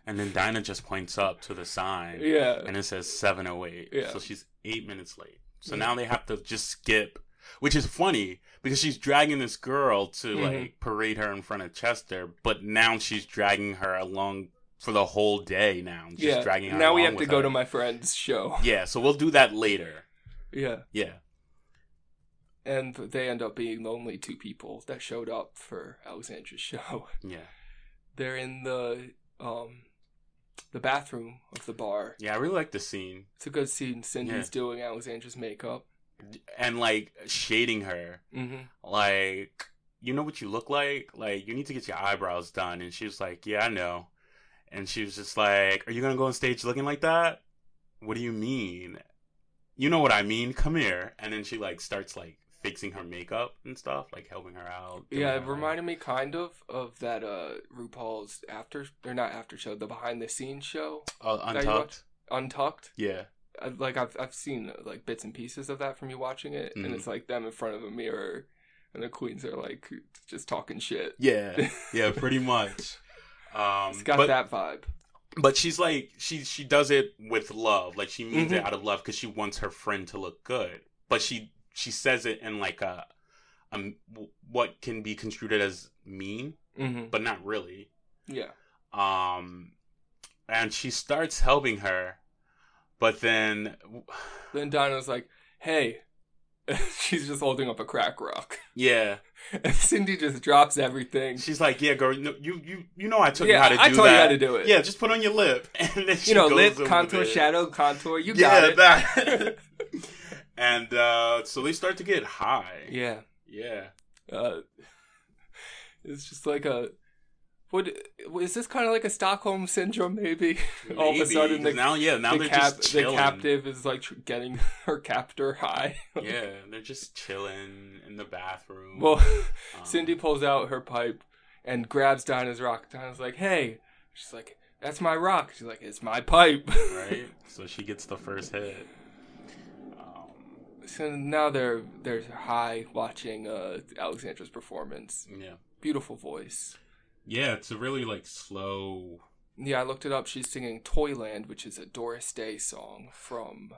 and then Dinah just points up to the sign, yeah and it says seven oh eight. Yeah. So she's eight minutes late. So Yeah. now they have to just skip, which is funny because she's dragging this girl to Mhm. like parade her in front of Chester, but now she's dragging her along for the whole day. Now, just yeah dragging her. now we have to go her. to my friend's show Yeah, so we'll do that later. yeah Yeah, and they end up being the only two people that showed up for alexandra's show yeah, they're in the um the bathroom of the bar yeah. I really like the scene it's a good scene cindy's Yeah. doing alexandra's makeup and like shading her, mm-hmm like you know what you look like. Like you need to get your eyebrows done, and she was like, "Yeah, I know." And she was just like, "Are you gonna go on stage looking like that? What do you mean? You know what I mean? Come here." And then she like starts like fixing her makeup and stuff, like helping her out. Yeah, it reminded me kind of of that uh RuPaul's after or not after show, the behind the scenes show, uh, untucked. Untucked. Yeah, I, like I've I've seen like bits and pieces of that from you watching it, and Mhm. it's like them in front of a mirror, and the queens are like just talking shit. yeah, yeah, pretty much. Um, It's got but, that vibe. but she's like she she does it with love like she means it Mhm. out of love because she wants her friend to look good but she she says it in like a um what can be construed as mean hmm but not really Yeah. um and she starts helping her but then Then Dinah's like, "Hey," she's just holding up a crack rock, yeah and Cindy just drops everything. she's like yeah girl no, you you you know i told yeah, you how to do I told that you how to do it. yeah just put on your lip and then you know, lip, contour, shadow, contour. You yeah got it. that and uh so they start to get high yeah. Yeah. uh, it's just like a what is this kind of like a Stockholm syndrome? Maybe all of a sudden the, now, yeah, now the, they're cap, just the captive is like tr- getting her captor high. yeah, they're just chilling in the bathroom. well, Um, Cindy pulls out her pipe and grabs Dinah's rock. Dinah's like, "Hey," she's like, "That's my rock." She's like, "It's my pipe." right? So she gets the first hit. So now they're they're high watching uh, Alexandra's performance. yeah. Beautiful voice. Yeah, it's a really like slow. Yeah, I looked it up. She's singing Toyland, which is a Doris Day song from.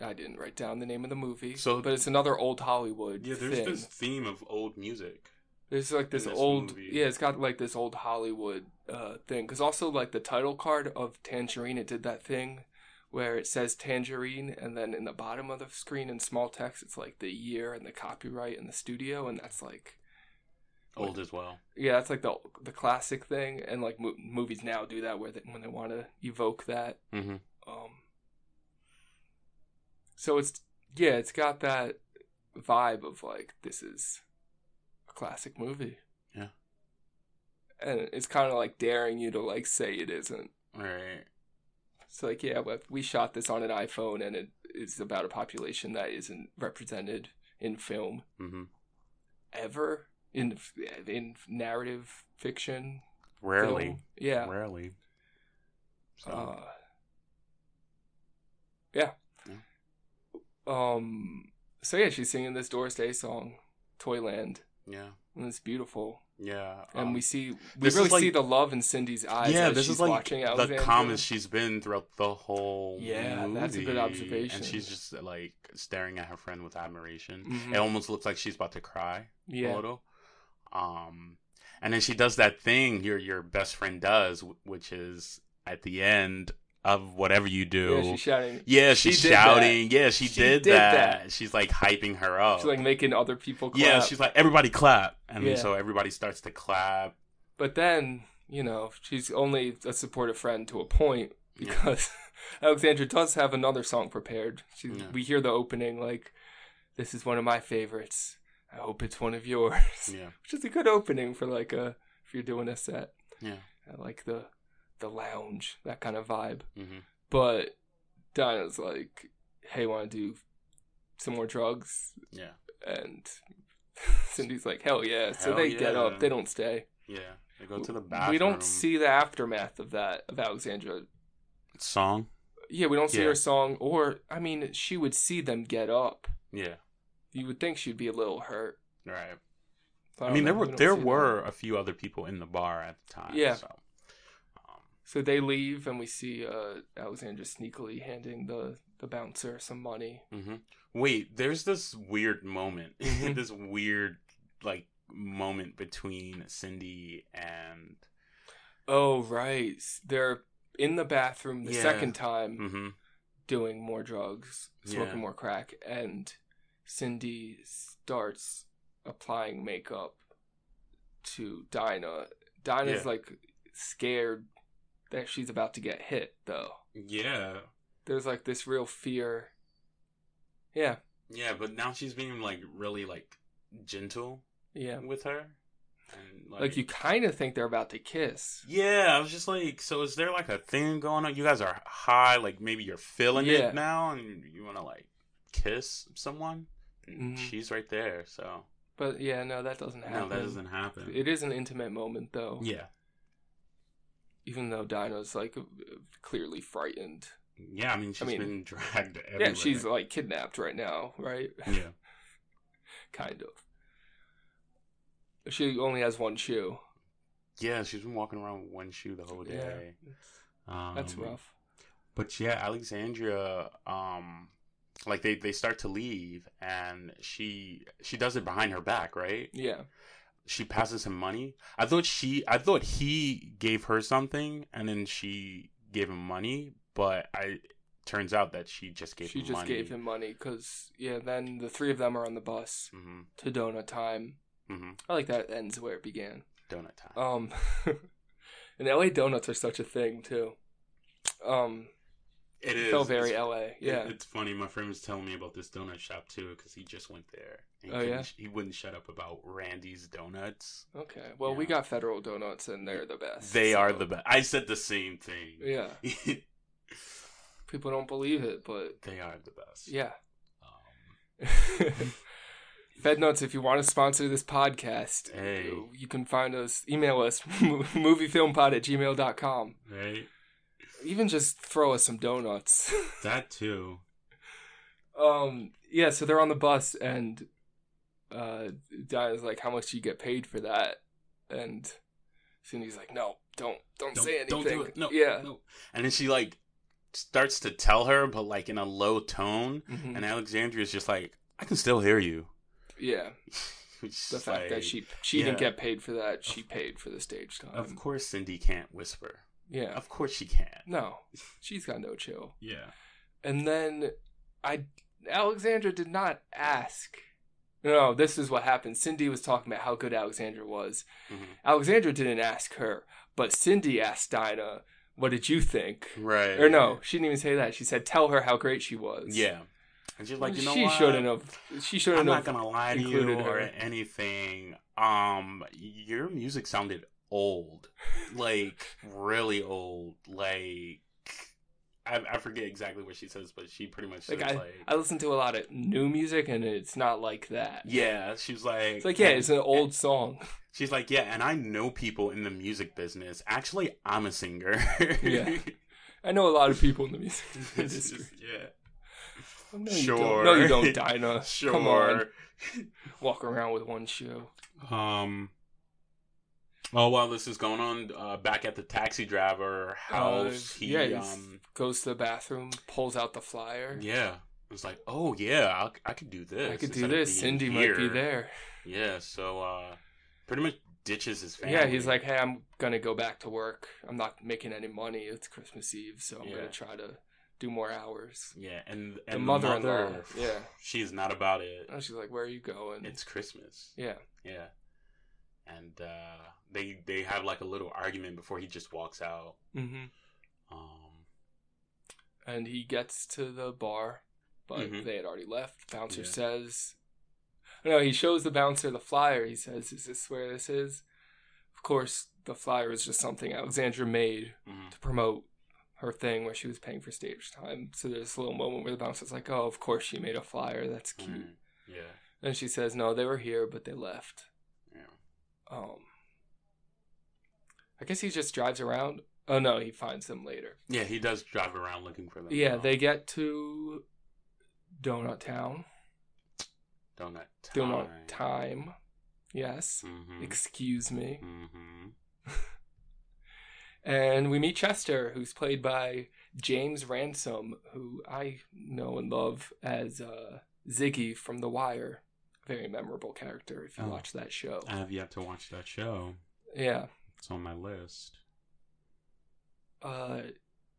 I didn't write down the name of the movie, So- but it's another old Hollywood Yeah, there's thing. this theme of old music. There's like this, this old, movie. yeah, it's got like this old Hollywood uh, thing. Because also like the title card of Tangerine, it did that thing where it says Tangerine, and then in the bottom of the screen in small text, it's like the year and the copyright and the studio, and that's like Old as well. Yeah, that's like the the classic thing, and like mo- movies now do that where they, when they want to evoke that. Mm-hmm. Um, so it's yeah, it's got that vibe of like this is a classic movie. Yeah. and it's kind of like daring you to like say it isn't. Right. It's like yeah, but we shot this on an iPhone, and it is about a population that isn't represented in film Mm-hmm. ever in in narrative fiction. Rarely. film. yeah. Rarely. So, Uh, yeah. Yeah. Um. So yeah, she's singing this Doris Day song, Toyland, Yeah. and it's beautiful. Yeah. And um, we see we really like- see the love in Cindy's eyes. yeah, as this she's is like watching the Alexandria. calmest she's been throughout the whole. Yeah, that's a good observation. And she's just like staring at her friend with admiration. Mhm. It almost looks like she's about to cry a Yeah, little. Um, and then she does that thing your your best friend does, which is at the end of whatever you do. yeah, she's shouting. Yeah, She she's that. shouting. Yeah, she, She did, did that. that. She's like hyping her up. She's like making other people clap. yeah, she's like everybody clap, and Yeah. so everybody starts to clap. But then, you know, she's only a supportive friend to a point Yeah. because Alexandra does have another song prepared. She, Yeah. We hear the opening like, "This is one of my favorites. I hope it's one of yours," Yeah, which is a good opening for like a if you're doing a set. yeah, I like the the lounge that kind of vibe. hmm But Dinah's like, "Hey, want to do some more drugs?" yeah, And Cindy's like, "Hell yeah!" So Hell they get up. They don't stay. yeah. They go to the bathroom. We don't see the aftermath of that of Alexandra. song. Yeah, we don't see Yeah. her song, or I mean, she would see them get up. Yeah, You would think she'd be a little hurt. right. I don't mean, there were we there that. were a few other people in the bar at the time. Yeah. So, So they leave, and we see uh, Alexandra sneakily handing the the bouncer some money. hmm Wait, there's this weird moment. Mhm. this weird like moment between Cindy and. Oh right, they're in the bathroom the Yeah. second time hmm doing more drugs, smoking Yeah. more crack, and Cindy starts applying makeup to Dinah. Dinah's Yeah. like scared that she's about to get hit, though. Yeah. There's like this real fear. Yeah, Yeah, but now she's being like really like gentle yeah. with her. And, Like, you kind of think they're about to kiss. Yeah, I was just like, so is there like a thing going on? You guys are high, like maybe you're feeling Yeah. it now, and you want to like kiss someone. Mhm. She's right there, so But yeah, no, that doesn't happen. no, that doesn't happen. It is an intimate moment, though. yeah, Even though Dinah's like clearly frightened. yeah. I mean, she's mean, been dragged. Everywhere. Yeah, she's like kidnapped right now, right? yeah, kind of. She only has one shoe. yeah. She's been walking around with one shoe the whole day. Um, That's rough. But yeah, Alexandria, um, like they they start to leave, and she she does it behind her back, right? Yeah. She passes him money. I thought she, I thought he gave her something, and then she gave him money. But I turns out that she just gave She him just money. gave him money because, yeah, then the three of them are on the bus hmm to donut time. hmm I like that ends where it began. donut time. Um, and LA donuts are such a thing, too. Um, it it is so very It's, LA. it- Yeah. it's funny. My friend was telling me about this donut shop too because he just went there. Oh, yeah? he wouldn't shut up about Randy's donuts. Okay. Well, we got Federal Donuts, and they're the best. They are the best. I said the same thing. Yeah. People don't believe it, but they are the best. yeah. Um, Fed Nuts, if you want to sponsor this podcast, Hey. you can find us, email us, moviefilmpod at gmail.com. right. Even just throw us some donuts. That too. um, yeah, so they're on the bus, and uh, Dinah's like, How much do you get paid for that? And Cindy's like, No, don't, don't, Don't, say anything. don't do it. No. Yeah. No. And then she like starts to tell her, but like in a low tone. Mhm. And Alexandria's just like, I can still hear you. Yeah. The fact that like- she she didn't get paid for that, she paid for the stage time. Of course, Cindy can't whisper. Yeah. Of course, she can't. No, she's got no chill. Yeah. And then I Alexandra did not ask. No, this is what happened. Cindy was talking about how good Alexandra was. Mhm. Alexandra didn't ask her, but Cindy asked Dinah, "What did you think?" Right. Or no, she didn't even say that. She said, "Tell her how great she was." Yeah. And she's like, you know she what? shouldn't have. She shouldn't I'm not have. gonna lie to you included or her. anything. Um, your music sounded old, like really old. Like I, I forget exactly what she says, but she pretty much says Like, like, I listen to a lot of new music, and it's not like that. yeah. She's like, It's like, yeah, it's an old song. She's like, yeah, and I know people in the music business. Actually, I'm a singer. Yeah. I know a lot of people in the music industry. just- yeah. No, you Sure. don't. No, you don't, Dinah. Sure. Come on. Walk around with one shoe. Um. Oh, while this is going on, uh, back at the taxi driver house, Uh, he yeah, um, Goes to the bathroom, pulls out the flyer. yeah, it's like, oh yeah, I, I could do this. I could do this. Cindy might be there. Yeah, so uh, pretty much ditches his family. Yeah, he's like, hey, I'm gonna go back to work. I'm not making any money. It's Christmas Eve, so I'm Yeah. gonna try to do more hours. yeah, and and The the mother-in-law, mother, yeah. she's not about it. And she's like, where are you going? It's Christmas. yeah. Yeah, and uh, they they have like a little argument before he just walks out. hmm Um, And he gets to the bar, but Mhm. they had already left. Bouncer Yeah. says, no, he shows the bouncer the flyer. He says, is this where this is? Of course, the flyer is just something Alexandra made mhm. to promote her thing where she was paying for stage time. So there's a little moment where the bouncer's like, "Oh, of course she made a flyer. That's cute." Mm, yeah, And she says, "No, they were here, but they left." Um, I guess he just drives around. Oh no, he finds them later. Yeah, he does drive around looking for them. Yeah, they get to Donut Town. donut time. Donut Time. Yes. Mm-hmm. Excuse me. mm-hmm. And we meet Chester, who's played by James Ransone, who I know and love as uh, Ziggy from The Wire. Very memorable character if you Oh. watch that show. I have yet to watch that show. Yeah. It's on my list. Uh,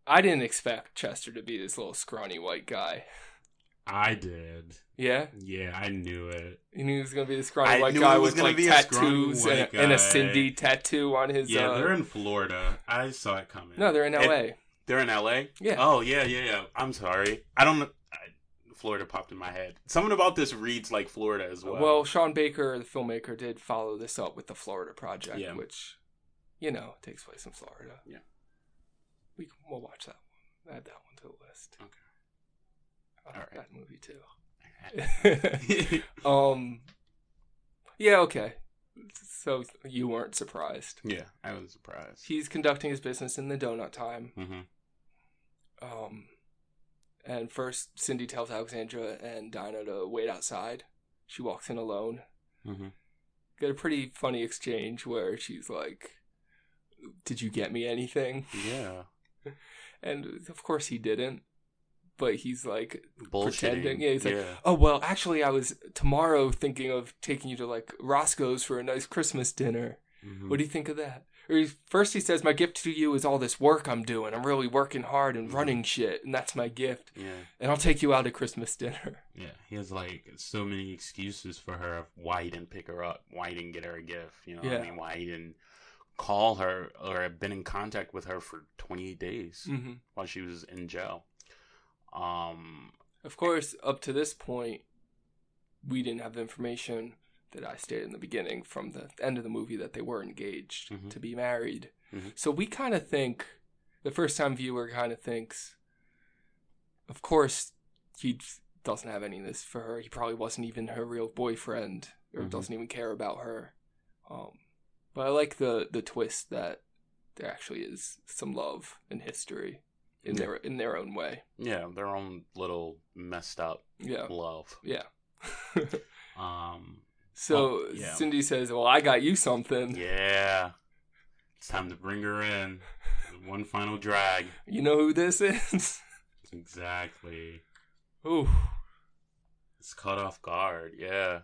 I didn't expect Chester to be this little scrawny white guy. I did. Yeah? Yeah, I knew it. You knew he was to be the scrawny I white guy with like be a tattoos and a, and a. Cindy tattoo on his. Yeah, uh, they're in Florida. I saw it coming. No, they're in It- LA. They're in LA. Yeah. Oh yeah, yeah, yeah. I'm sorry. I don't. Florida popped in my head. Something about this reads like Florida as well. Well, Sean Baker, the filmmaker, did follow this up with the Florida Project, Yeah. which, you know, takes place in Florida. Yeah. We can, we'll watch that one. Add that one to the list. Okay. I All like right. that movie too. um. Yeah. Okay. So you weren't surprised. yeah, I was surprised. He's conducting his business in the donut time. hmm Um, and first Cindy tells Alexandra and Dinah to wait outside. She walks in alone. hmm Got a pretty funny exchange where she's like, "Did you get me anything?" Yeah. And of course he didn't. But he's like, Pretending, yeah, he's like, yeah. "Oh well, actually, I was tomorrow thinking of taking you to like Roscoe's for a nice Christmas dinner. Mhm. What do you think of that?" He, first he says, "My gift to you is all this work I'm doing. I'm really working hard and Mhm. running shit, and that's my gift. yeah. And I'll take you out to Christmas dinner." Yeah. He has like so many excuses for her of why he didn't pick her up, why he didn't get her a gift. You know what Yeah. I mean? Why he didn't call her or have been in contact with her for 28 days hmm while she was in jail. Um. Of course, up to this point, we didn't have the information that I stated in the beginning from the end of the movie that they were engaged Mhm. to be married. Mhm. So we kind of think, the first time viewer kind of thinks, of course, he doesn't have any of this for her. He probably wasn't even her real boyfriend or Mhm. doesn't even care about her. Um, but I like the, the twist that there actually is some love and history in Yeah. their in their own way. Yeah, their own little messed up Yeah. love. Yeah. Um. So Oh, yeah. Cindy says, "Well, I got you something. Yeah. It's time to bring her in. One final drag. You know who this is?" Exactly. Ooh. It's caught off guard. Yeah.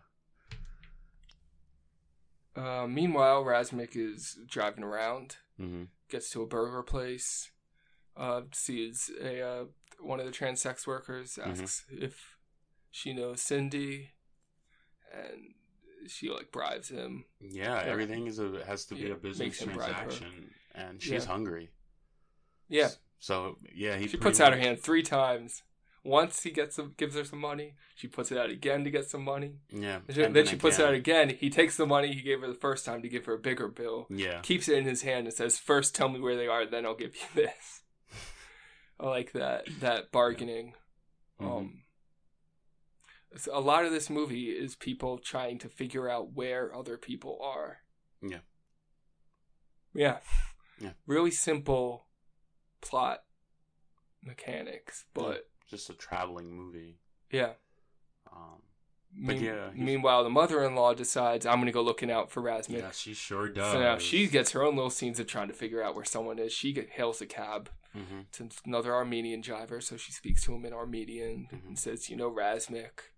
Uh, meanwhile, Razmik is driving around, Mm-hmm. gets to a burger place, uh, sees a uh, one of the trans sex workers, Mhm. asks if she knows Cindy, and she like bribes him. Yeah, everything is a has to be Yeah, a business makes him bribe her. transaction, and she's Yeah. hungry. Yeah, So yeah, he she puts out her hand three times. Once he gets some, gives her some money. She puts it out again to get some money. Yeah. And then, and she puts it out again. He takes the money he gave her the first time to give her a bigger bill. Yeah. Keeps it in his hand and says, "First, tell me where they are, then I'll give you this." I like that that bargaining. Mhm. Um, a lot of this movie is people trying to figure out where other people are. Yeah. Yeah. Yeah. Really simple plot mechanics, but Just a traveling movie. yeah. Um, Mean- yeah, meanwhile, the mother-in-law decides I'm gonna go looking out for Razmik. Yeah, she sure does. So now she gets her own little scenes of trying to figure out where someone is. She get, hails a cab. hmm It's another Armenian driver, so she speaks to him in Armenian Mhm. and says, "You know Razmik."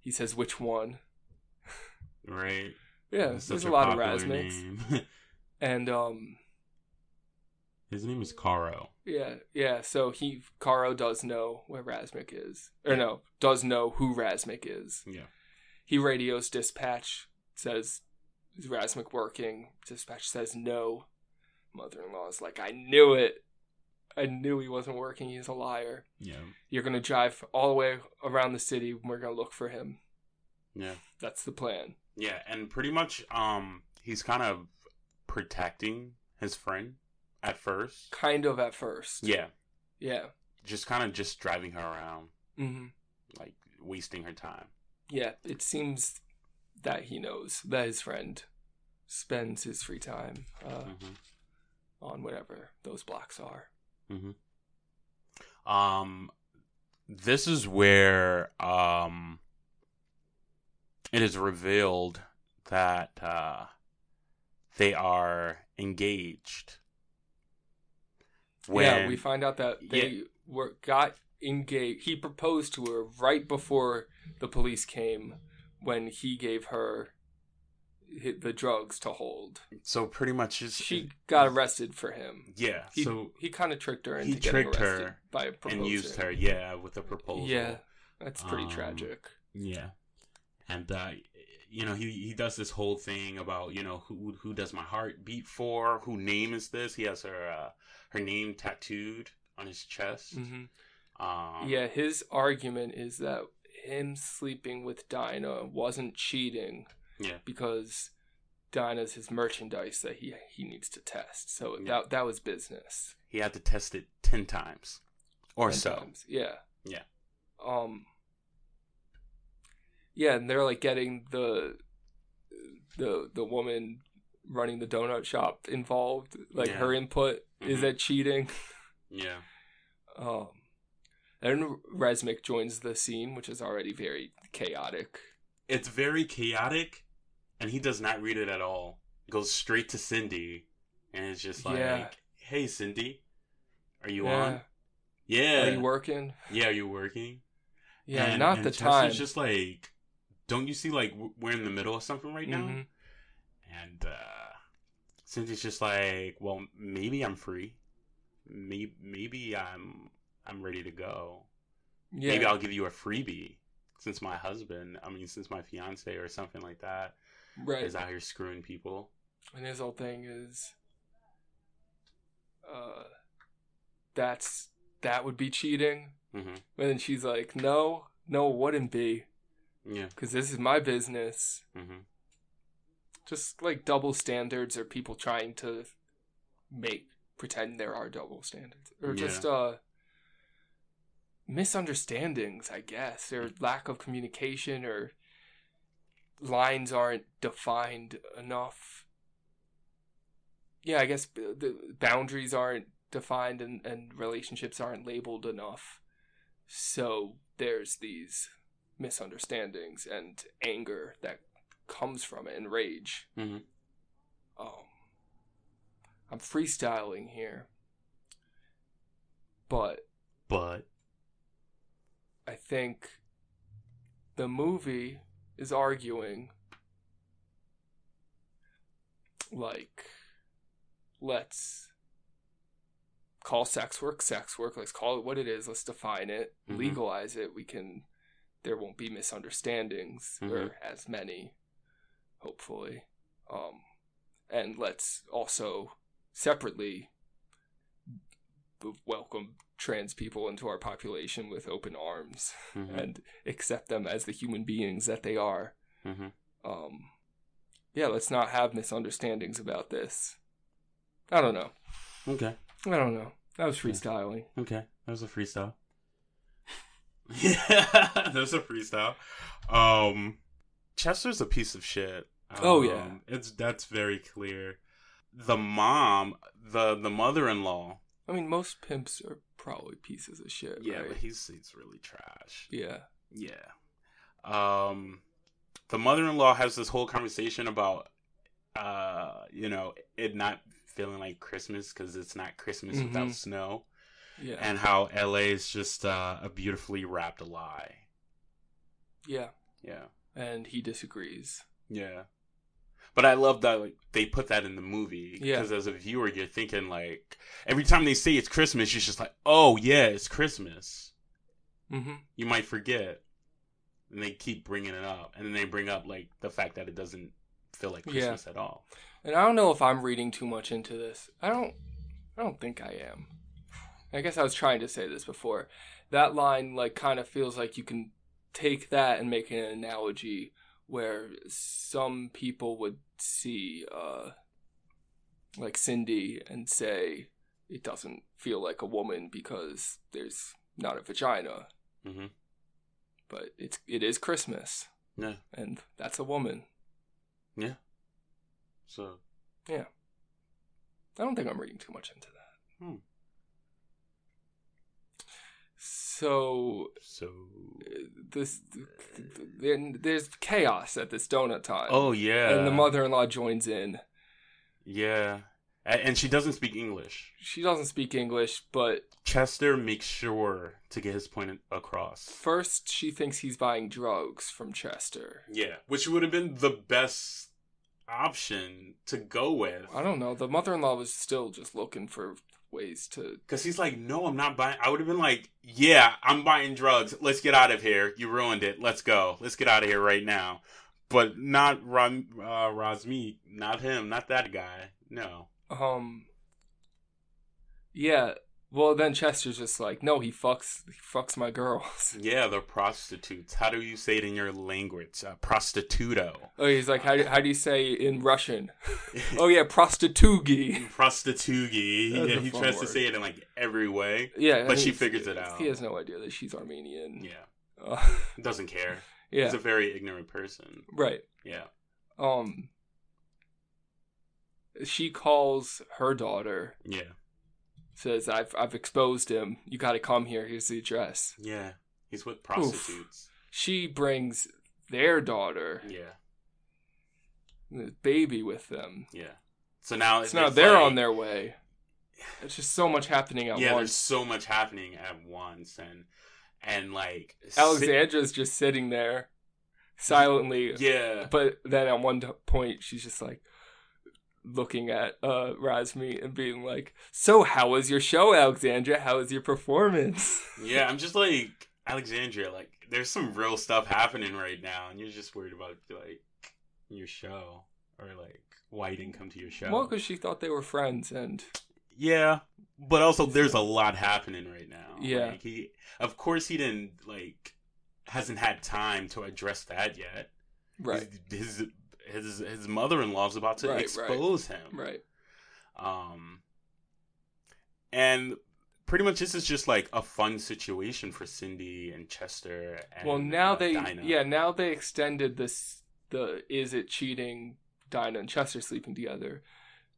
He says, "Which one?" Right. Yeah, That's there's such a lot of popular and um, His name is Caro. yeah, yeah. So he Caro does know where Razmik is, or no, does know who Razmik is. Yeah. He radios dispatch, says, "Is Razmik working?" Dispatch says no. Mother-in-law is like, "I knew it. I knew he wasn't working. He's a liar." Yeah. You're gonna drive all the way around the city. We're gonna look for him. Yeah. That's the plan. Yeah, and pretty much um he's kind of protecting his friend at first. Kind of at first. Yeah. Yeah. Just kind of just driving her around, hmm like wasting her time. Yeah. It seems that he knows that his friend spends his free time uh, hmm on whatever those blocks are. Hmm Um this is where um it is revealed that uh they are engaged. yeah, we find out that they Yeah. were got engaged. He proposed to her right before the police came, when he gave her the drugs to hold. so pretty much just She got arrested for him. Yeah, He, so he kind of tricked her he into getting tricked her by proposing. and used her, yeah, with a proposal. Yeah, that's pretty Um, tragic. Yeah, and uh, you know he he does this whole thing about you know who who does my heart beat for? Who name is this? He has her uh, her name tattooed on his chest. hmm Um, yeah, his argument is that him sleeping with Dinah wasn't cheating yeah, because Dinah's his merchandise that he he needs to test. So Yeah. that that was business. he had to test it ten times or so. sometimes. Yeah. Yeah. Um. Yeah, and they're like getting the the the woman running the donut shop involved. Like Yeah. her input is Mhm. that cheating. Yeah, Um. And Razmik joins the scene, which is already very chaotic. it's very chaotic, and he does not read it at all. It Goes straight to Cindy, and it's just like, Yeah. "Hey, Cindy, are you yeah. on? Yeah, Are you working? yeah, are you working?" Yeah, And- not and the Chester's time. just like, don't you see like we're in the middle of something right now? Mhm. And uh Cynthia's just like, well, maybe I'm free. Maybe maybe I'm I'm ready to go. Yeah. Maybe I'll give you a freebie since my husband, I mean, since my fiance or something like that right. is out here screwing people. And his whole thing is, uh, that's that would be cheating. hmm And then she's like, no, no, it wouldn't be, Yeah. because this is my business. hmm Just like double standards or people trying to make pretend there are double standards, or Yeah. just uh misunderstandings, I guess, or lack of communication, or lines aren't defined enough. Yeah, I guess the boundaries aren't defined and, and relationships aren't labeled enough. So there's these misunderstandings and anger that comes from it and rage. hmm Um, I'm freestyling here, but But I think the movie is arguing like let's call sex work sex work. Let's call it what it is. Let's define it. Mhm. legalize it. We can there won't be misunderstandings Mhm. or as many hopefully. Um and let's also separately welcome trans people into our population with open arms hmm and accept them as the human beings that they are. hmm Um, yeah, let's not have misunderstandings about this. I don't know. okay. I don't know. That was freestyling. Okay, that was a freestyle. yeah, that was a freestyle. Um, Chester's a piece of shit. Oh, yeah. Um, it's that's very clear. The mom, the the mother in law. I mean, most pimps are probably pieces of shit. Yeah, right? but he's he's really trash. yeah. Yeah. um, the mother-in-law has this whole conversation about, uh, you know, it not feeling like Christmas because it's not Christmas Mhm. without snow, Yeah. and how LA is just uh, a beautifully wrapped lie. yeah. Yeah. And he disagrees. Yeah. But I love that like, they put that in the movie Yeah. because as a viewer, you're thinking like every time they say it's Christmas, you're just like, oh yeah, it's Christmas. Mm-hmm. You might forget, and they keep bringing it up, and then they bring up like the fact that it doesn't feel like Yeah. Christmas at all. And I don't know if I'm reading too much into this. I don't. I don't think I am. I guess I was trying to say this before. That line like kind of feels like you can take that and make an analogy where some people would see uh like Cindy and say it doesn't feel like a woman because there's not a vagina, Mm-hmm. but it's it is Christmas Yeah. and that's a woman. Yeah. So Yeah. I don't think I'm reading too much into that. Hmm. So so. Uh, this then there's chaos at this donut time. Oh yeah. and the mother-in-law joins in. Yeah. And she doesn't speak English. She doesn't speak English, but Chester makes sure to get his point across. first she thinks he's buying drugs from Chester. Yeah, which would have been the best option to go with. I don't know. The mother-in-law was still just looking for ways to. Because he's like, no, I'm not buying. I would have been like, yeah, I'm buying drugs. Let's get out of here. You ruined it. Let's go. Let's get out of here right now. But not Ram, uh, Razmeet. Not him. Not that guy. No. Um. Yeah. Well, then Chester's just like, no, he fucks, he fucks my girls. Yeah, they're prostitutes. How do you say it in your language? Uh, prostituto. Oh, he's like, how do, how do you say in Russian? oh yeah, prostitugi. Prostitugi. Yeah, he tries to say it in like every way. Yeah, But she figures it out. He has no idea that she's Armenian. Yeah. Uh, Doesn't care. yeah. He's a very ignorant person. right. Yeah. Um. She calls her daughter. Yeah. Says, "I've I've exposed him. You got to come here. Here's the address." Yeah. He's with prostitutes. She brings their daughter, Yeah. the baby, with them. Yeah. So now So now they're like- on their way. It's just so much happening at Yeah, there's once. so much happening at once, and and like Alexandra's just sitting there silently. yeah, But then at one point, she's just like looking at uh Razmi and being like, "So, how was your show, Alexandra? How was your performance?" yeah. I'm just like Alexandria. Like, there's some real stuff happening right now, and you're just worried about like your show or like why you didn't come to your show. Well, because she thought they were friends, and Yeah, but also there's a lot happening right now. Yeah. like he, of course, he didn't like hasn't had time to address that yet. right, His his his his mother in law's about to Right, right. expose him. right, Um, and pretty much this is just like a fun situation for Cindy and Chester. And, well, now uh, they, Dinah. yeah, now they extended this. The is it cheating? Dinah and Chester sleeping together.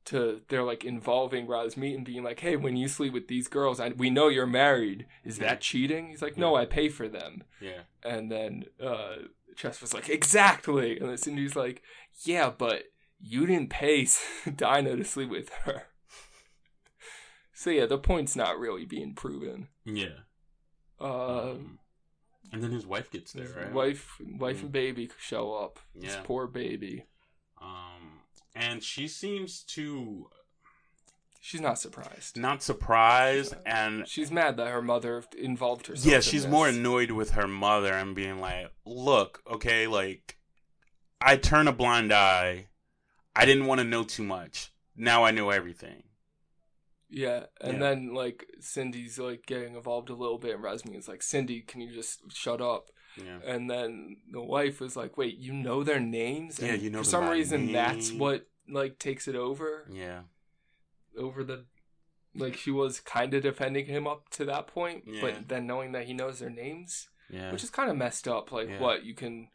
To they're like involving Razmeet and being like, "Hey, when you sleep with these girls, I, we know you're married. Is Yeah. that cheating?" He's like, "No, I pay for them." yeah, And then uh, Chester's like, exactly. And then Cindy's like, yeah, but you didn't pay Dinah to sleep with her. So yeah, the point's not really being proven. yeah. Uh, Um, and then his wife gets there, right? wife, wife Mm. and baby show up. This Yeah. poor baby. Um, and she seems to She's not surprised. not surprised, uh, and She's mad that her mother involved herself. yeah, in she's this. more annoyed with her mother and being like, "Look, okay, like I turn a blind eye. I didn't want to know too much. Now I know everything." Yeah, and Yeah. then like Cindy's like getting involved a little bit, and Rasmi is like, "Cindy, can you just shut up?" Yeah. And then the wife was like, "Wait, you know their names?" Yeah, you know For some reason, that's what like takes it over Yeah. Over the. Like she was kind of defending him up to that point, Yeah. but then knowing that he knows their names, Yeah. which is kind of messed up. Like, Yeah. what you can,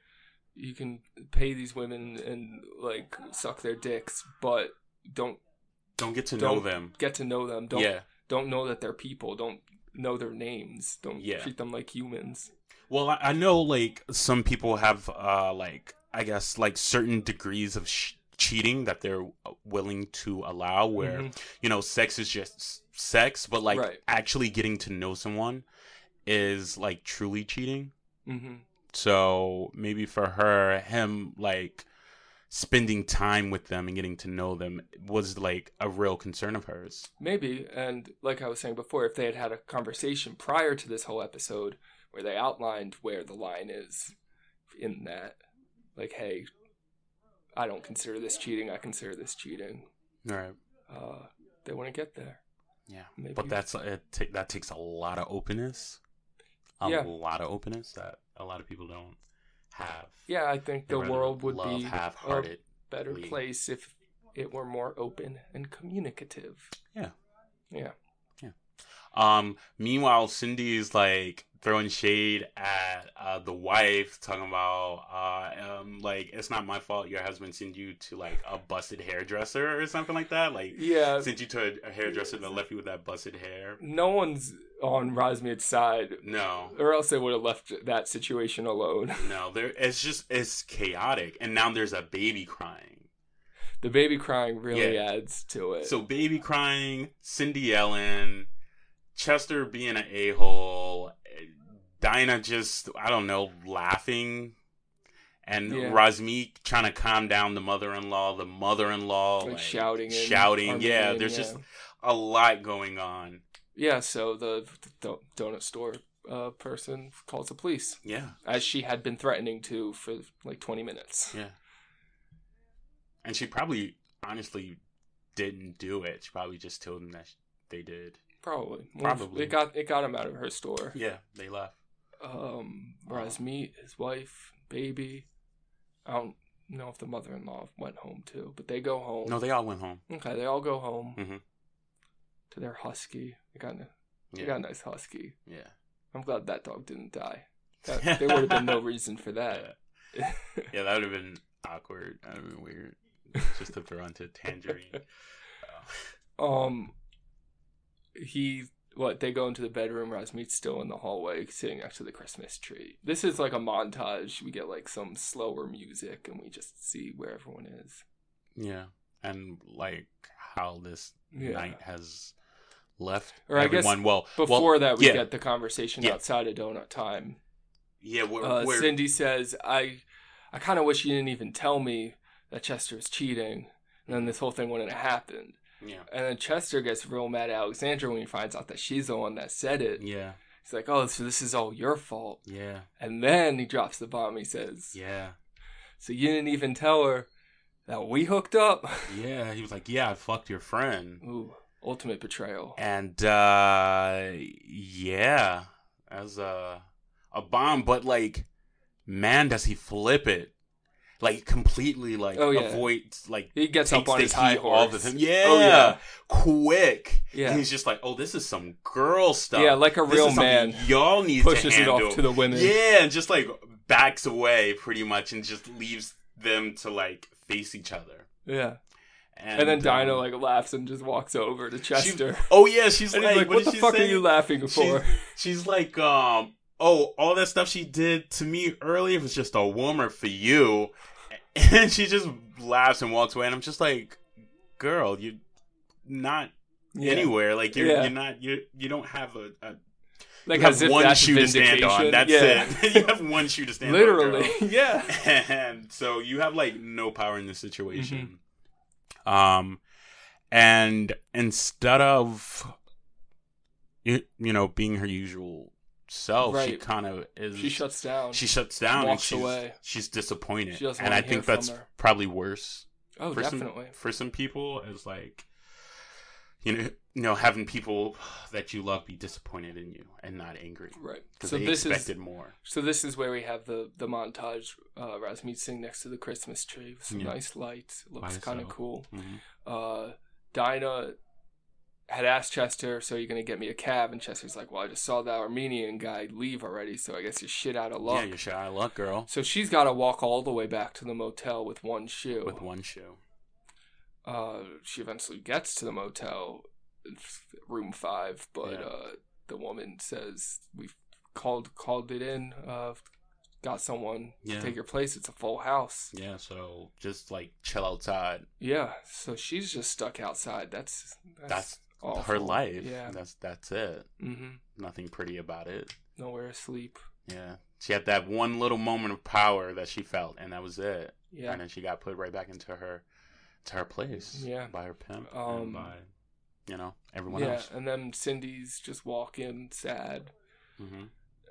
you can pay these women and like suck their dicks, but don't Don't get to know don't them. get to know them. Don't Yeah. don't know that they're people. Don't know their names. Don't Yeah. treat them like humans. Well, I, I know like some people have uh like I guess like certain degrees of sh- cheating that they're willing to allow where Mhm. you know sex is just sex but like Right. actually getting to know someone is like truly cheating. hmm So maybe for her him like spending time with them and getting to know them was like a real concern of hers. Maybe, and like I was saying before, if they had had a conversation prior to this whole episode where they outlined where the line is in that, like, hey, I don't consider this cheating, I consider this cheating, Right. uh, they want to get there. Yeah. Maybe. But that's it. ta- that takes a lot of openness. A Yeah. lot of openness that a lot of people don't have. Yeah, I think the world would be a better place if it were more open and communicative. Yeah. Yeah. Yeah. Um. Meanwhile, Cindy is like throwing shade at uh, the wife, talking about uh, um, like it's not my fault your husband sent you to like a busted hairdresser or something like that. Like Yeah. sent you to a, hairdresser that left you with that busted hair. No one's on Razmik's side, No, or else they would have left that situation alone. no, there. It's just it's chaotic, and now there's a baby crying. The baby crying really Yeah. adds to it. So baby crying, Cindy Ellen, Chester being an a hole, Dinah just I don't know laughing, and Yeah. Razmik trying to calm down the mother in law. The mother in law like, shouting, shouting. Yeah, there's yeah. just a lot going on. yeah. So the, the donut store uh, person calls the police, Yeah, as she had been threatening to for like twenty minutes. yeah. And she probably honestly didn't do it. She probably just told them that they did. Probably, Probably. it got it got him out of her store. Yeah, they left. Um, Razmeet, his wife, baby. I don't know if the mother-in-law went home too, but they go home. No, they all went home. Okay, they all go home Mhm. to their husky. They got a, they Yeah, got a nice husky. yeah. I'm glad that dog didn't die. That, there would have been no reason for that. Yeah, that would have been awkward. That would have been weird. Just to throw into Tangerine. Um, he what? They go into the bedroom. Razmeet's still in the hallway, sitting next to the Christmas tree. This is like a montage. We get like some slower music, and we just see where everyone is. yeah. And like how this Yeah. night has left Or I guess everyone. well, Before well, that, we yeah, get the conversation Yeah. outside of donut time. yeah. Where, Uh, where, Cindy says, "I, I kind of wish you didn't even tell me that Chester was cheating." And then this whole thing wouldn't have happened. Yeah, And then Chester gets real mad at Alexandra when he finds out that she's the one that said it. yeah, He's like, "Oh, so this is all your fault." yeah, And then he drops the bomb. He says, yeah, "So you didn't even tell her that we hooked up?" yeah. He was like, "Yeah, I fucked your friend," Ooh, ultimate betrayal. and uh yeah, as a a bomb. But like, man, does he flip it? Like completely, like Oh, yeah. avoids like He gets up on the his high horse. of him. Yeah, Oh, yeah. quick. Yeah. And he's just like, oh, this is some girl stuff. Yeah, like a This real man. Y'all need Pushes to it handle. off to the women. Yeah, and just like backs away pretty much, and just leaves them to like face each other. Yeah. And, And, then Dinah um, like laughs and just walks over to Chester. oh yeah, she's like, like, what, "What the she fuck are you laughing for?" She's like, um, oh, all that stuff she did to me earlier was just a warmer for you. And she just laughs and walks away. And I'm just like, girl, you're not Yeah. anywhere. Like, you're, Yeah. you're not, you're, you don't have a, a Like you as have if one shoe to stand on. That's yeah. it. you have one shoe to stand on. Literally. yeah. and so you have like no power in this situation. Mm-hmm. Um, and instead of you, you know being her usual self, she kind of is. She shuts down. She shuts down and Walks she's away. she's disappointed, She and I think that's her. probably worse oh, for definitely. some for some people. Is like you know you know having people that you love be disappointed in you and not angry Right. because So they this expected is more. so this is where we have the the montage. Uh, Rasmeet sitting next to the Christmas tree with some Yeah. nice lights. Looks kind of cool. Mhm. Uh, Dinah had asked Chester, "So you're gonna get me a cab?" And Chester's like, "Well, I just saw that Armenian guy leave already, so I guess you're shit out of luck." Yeah, you're shit out of luck, girl. So she's got to walk all the way back to the motel with one shoe. With one shoe. uh, she eventually gets to the motel, room five, but Yeah. uh, the woman says we've called called it in. Uh, got someone Yeah. to take your place. It's a full house. Yeah, so just like chill outside. Yeah, so she's just stuck outside. That's that's, That's awful. her life. Yeah. That's that's it. hmm Nothing pretty about it. Nowhere to sleep. Yeah. She had that one little moment of power that she felt and that was it. Yeah. And then she got put right back into her to her place. Yeah. By her pimp. Um, and by you know, everyone yeah, else. Yeah, and then Cindy's just walking sad. hmm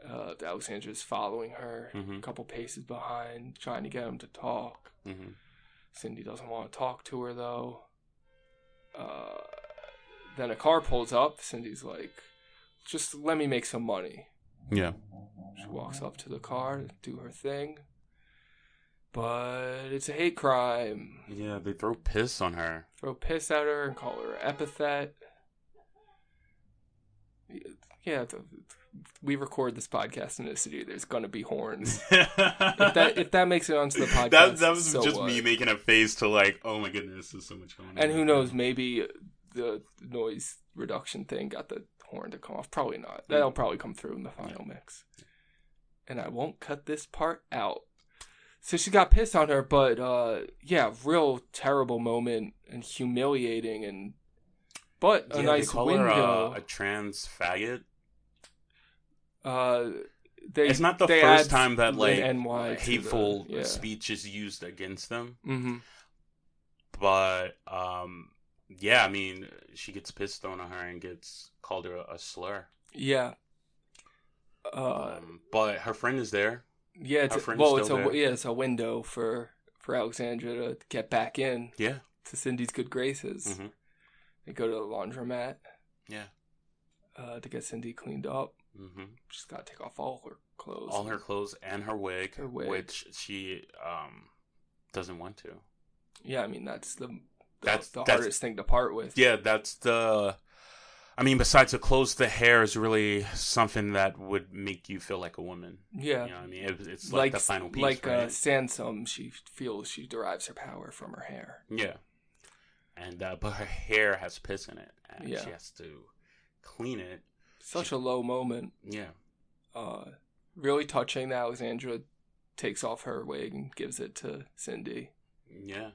Uh, Alexandra's following her, Mhm. a couple paces behind, trying to get him to talk. hmm Cindy doesn't want to talk to her though. Uh, then a car pulls up. Cindy's like, "Just let me make some money." Yeah. She walks up to the car to do her thing, but it's a hate crime. Yeah, they throw piss on her. Throw piss at her and call her an epithet. Yeah, th- we record this podcast in a city. There's gonna be horns. if that if that makes it onto the podcast, that, that was so just what? me making a face to like, oh my goodness, there's so much going on. And who knows? Maybe the noise reduction thing got the horn to come off. Probably not. That'll probably come through in the final mix. And I won't cut this part out. So she got pissed on her, but uh, yeah, real terrible moment and humiliating, and but a Yeah, nice they call window. her uh, a trans faggot. uh, they, it's not the first time that like NY to the- hateful yeah. speech is used against them. hmm But um, yeah, I mean, she gets pissed on her and gets called her a, a slur. Yeah. Uh, Um, but her friend is there. yeah, it's her a, well, it's a there. yeah, it's a window for for Alexandra to get back in Yeah. to Cindy's good graces. Mhm. They go to the laundromat Yeah. uh, to get Cindy cleaned up. hmm She's got to take off all her clothes. All her clothes and her wig, Her wig. which she um doesn't want to. Yeah, I mean that's the, That's- the that's- hardest thing to part with. Yeah, that's the. I mean, besides the clothes, the hair is really something that would make you feel like a woman. Yeah. You know what I mean? It, it's like, the final piece, like uh. Samson, she feels she derives her power from her hair. yeah. And uh, but her hair has piss in it, and Yeah. she has to clean it. Such a low moment. Yeah. Uh, really touching that Alexandra takes off her wig and gives it to Cindy. Yeah.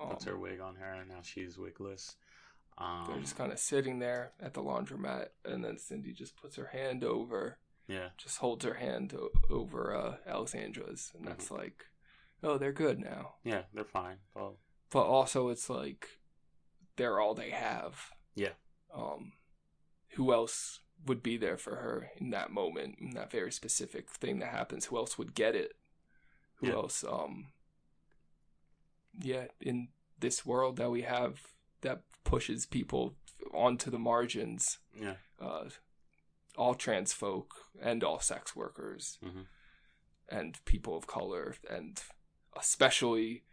Um, Puts her wig on her, and now she's wigless. Um, They're just kind of sitting there at the laundromat, and then Cindy just puts her hand over, yeah. just holds her hand o- over uh, Alexandra's, and that's Mm-hmm. like, oh, they're good now. Yeah, they're fine. Well, But also, it's like they're all they have. Yeah. Um, who else would be there for her in that moment, in that very specific thing that happens? Who else would get it? Who Yeah. else? Um, yeah, in this world that we have that pushes people onto the margins, yeah. uh, all trans folk and all sex workers Mhm. and people of color and especially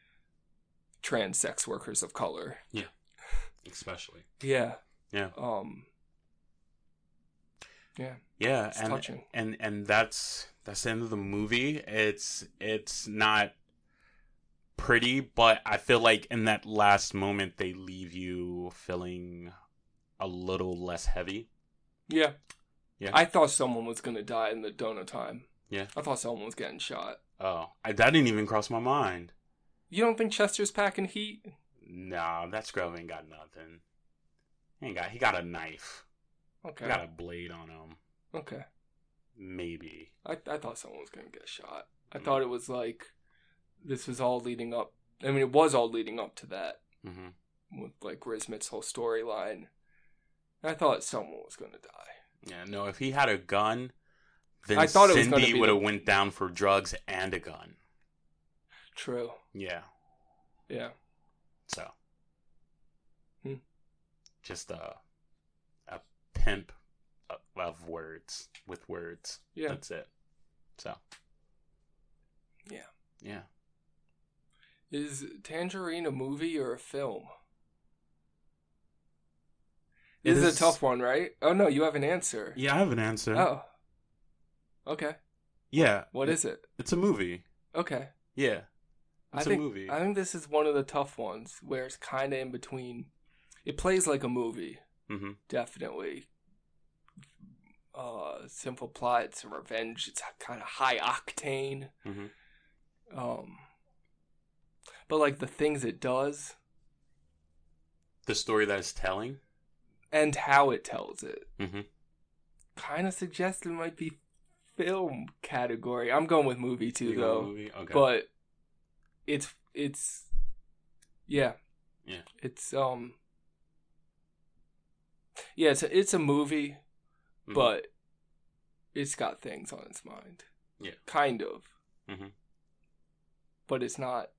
trans sex workers of color. Yeah. Especially. Yeah. Yeah. Um Yeah, Yeah, and touching. and and that's that's the end of the movie. It's it's not pretty, but I feel like in that last moment they leave you feeling a little less heavy. Yeah. Yeah. I thought someone was gonna die in the donut time. Yeah. I thought someone was getting shot. Oh, I, that didn't even cross my mind. You don't think Chester's packing heat? Nah, that scrub ain't got nothing. He ain't got. He got a knife. Okay. He got a blade on him. Okay. Maybe. I I thought someone was gonna get shot. I Mm. thought it was like this was all leading up. I mean, it was all leading up to that hmm with like Riz Smith's whole storyline. I thought someone was gonna die. Yeah. No, if he had a gun, then I thought it was gonna Cindy would have the- went down for drugs and a gun. True. Yeah. Yeah. So, Hmm. just a a pimp of words with words. Yeah. That's it. So. Yeah. Yeah. Is Tangerine a movie or a film? It This is is- a tough one, right? Oh no, you have an answer. Yeah, I have an answer. Oh. Okay. Yeah. What is it? It's a movie. Okay. Yeah. It's I think a movie. I think this is one of the tough ones where it's kind of in between. It plays like a movie, hmm definitely. uh, simple plot. It's a revenge. It's kind of high octane. Mhm. Um, but like the things it does The story that it's telling. and how it tells it Mm-hmm. kind of suggests it might be film category. I'm going with movie too, though. Movie? Okay. But it's it's yeah Yeah. it's um yeah it's a, it's a movie Mhm. but it's got things on its mind Yeah. kind of Mhm. but it's not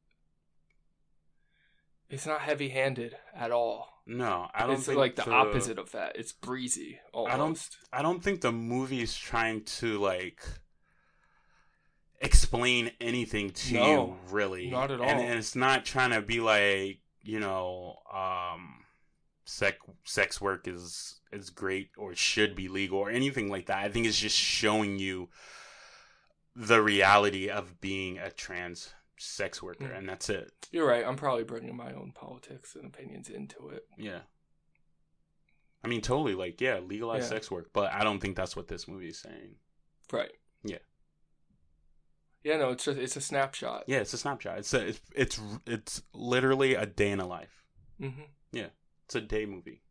it's not heavy handed at all no, I don't think it's like the, opposite of that it's breezy almost I don't. I don't think the movie's trying to like explain anything to No, you, really. not at And, all. and it's not trying to be like you know, um, sex sex work is is great or should be legal or anything like that. I think it's just showing you the reality of being a trans sex worker, Mm. and that's it. you're right i'm probably bringing my own politics and opinions into it Yeah. I mean, totally. Like, yeah, legalize Yeah. sex work, but I don't think that's what this movie is saying. right Yeah. yeah no it's just it's a snapshot Yeah, it's a snapshot. It's a, it's it's it's literally a day in a life. hmm Yeah, It's a day movie.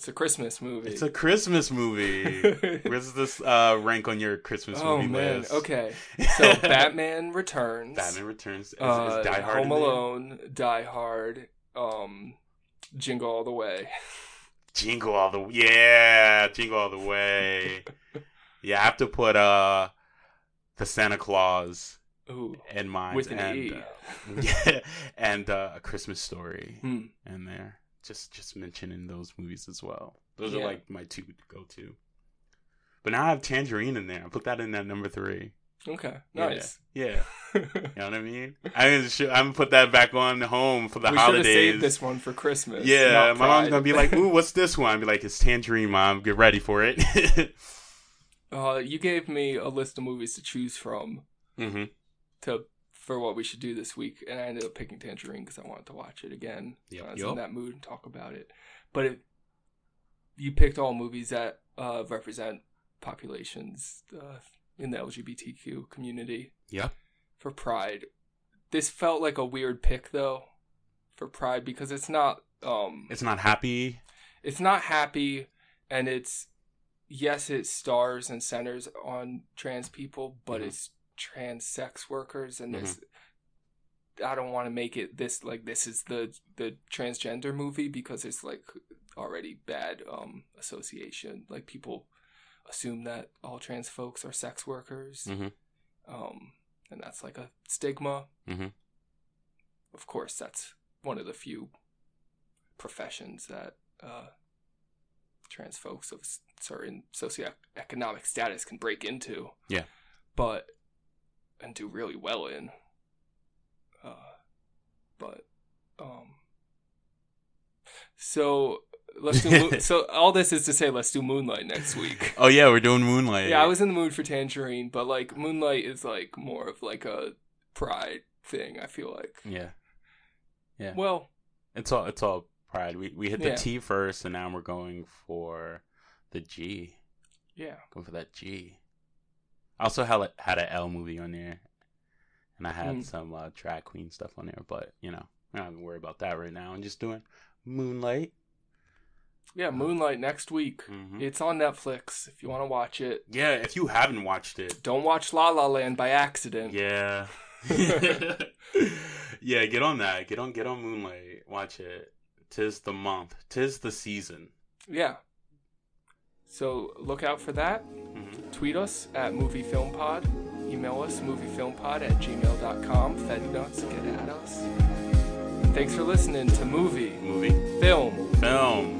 It's a christmas movie It's a Christmas movie. Where's this uh, rank on your Christmas oh movie man list? okay so batman returns Batman Returns. Is, uh, is Die Hard home alone die hard um jingle all the way Jingle all the yeah, Jingle all the way. yeah, I have to put uh the Santa Claus Ooh. in mine With an and E. uh, yeah, and uh, a Christmas story Hmm. in there. Just just mentioning those movies as well. Those Yeah. are like my two to go to. But now I have Tangerine in there. I put that in at number three. Okay. Yeah. Nice. Yeah, you know what I mean. I mean, I'm gonna put that back on home for the we should have holidays. saved this one for Christmas. yeah, my mom's gonna be like, "Ooh, what's this one?" I'd be like, "It's Tangerine, mom. Get ready for it." uh, you gave me a list of movies to choose from hmm to for what we should do this week, and I ended up picking Tangerine because I wanted to watch it again. Yep, I was yep. in that mood and talk about it. But it, you picked all movies that uh, represent populations uh, in the LGBTQ community Yeah. for Pride. This felt like a weird pick though for Pride because it's not um It's not happy. it's not happy and it's yes it stars and centers on trans people but Mhm. it's trans sex workers and there's i don't want to make it this like this is the the transgender movie because it's like already bad um association like people assume that all trans folks are sex workers Mhm. um and that's like a stigma mm-hmm. of course that's one of the few professions that uh, trans folks of certain socioeconomic status can break into. Yeah. But and do really well in. Uh, but um. So let's do. Mo- so all this is to say, let's do Moonlight next week. Oh yeah, we're doing Moonlight. Yeah, I was in the mood for Tangerine, but like Moonlight is like more of like a pride thing. I feel like. Yeah. Yeah. Well, It's all it's all pride. We we hit the Yeah. T first, and now we're going for the G. yeah. Going for that G. I also had a, had an L movie on there, and I had Mm. some uh, drag queen stuff on there. But you know, I'm not even worried about that right now. I'm just doing Moonlight. Yeah, Moonlight next week. Mhm. It's on Netflix if you want to watch it. Yeah, if you haven't watched it, Don't watch La La Land by accident. yeah, yeah, get on that. Get on, get on Moonlight. Watch it. Tis the month. Tis the season. Yeah. So look out for that. Mhm. Tweet us at moviefilmpod. Email us moviefilmpod at gmail.com. Fed nuts, get at us. Thanks for listening to Movie, Movie, Film, film.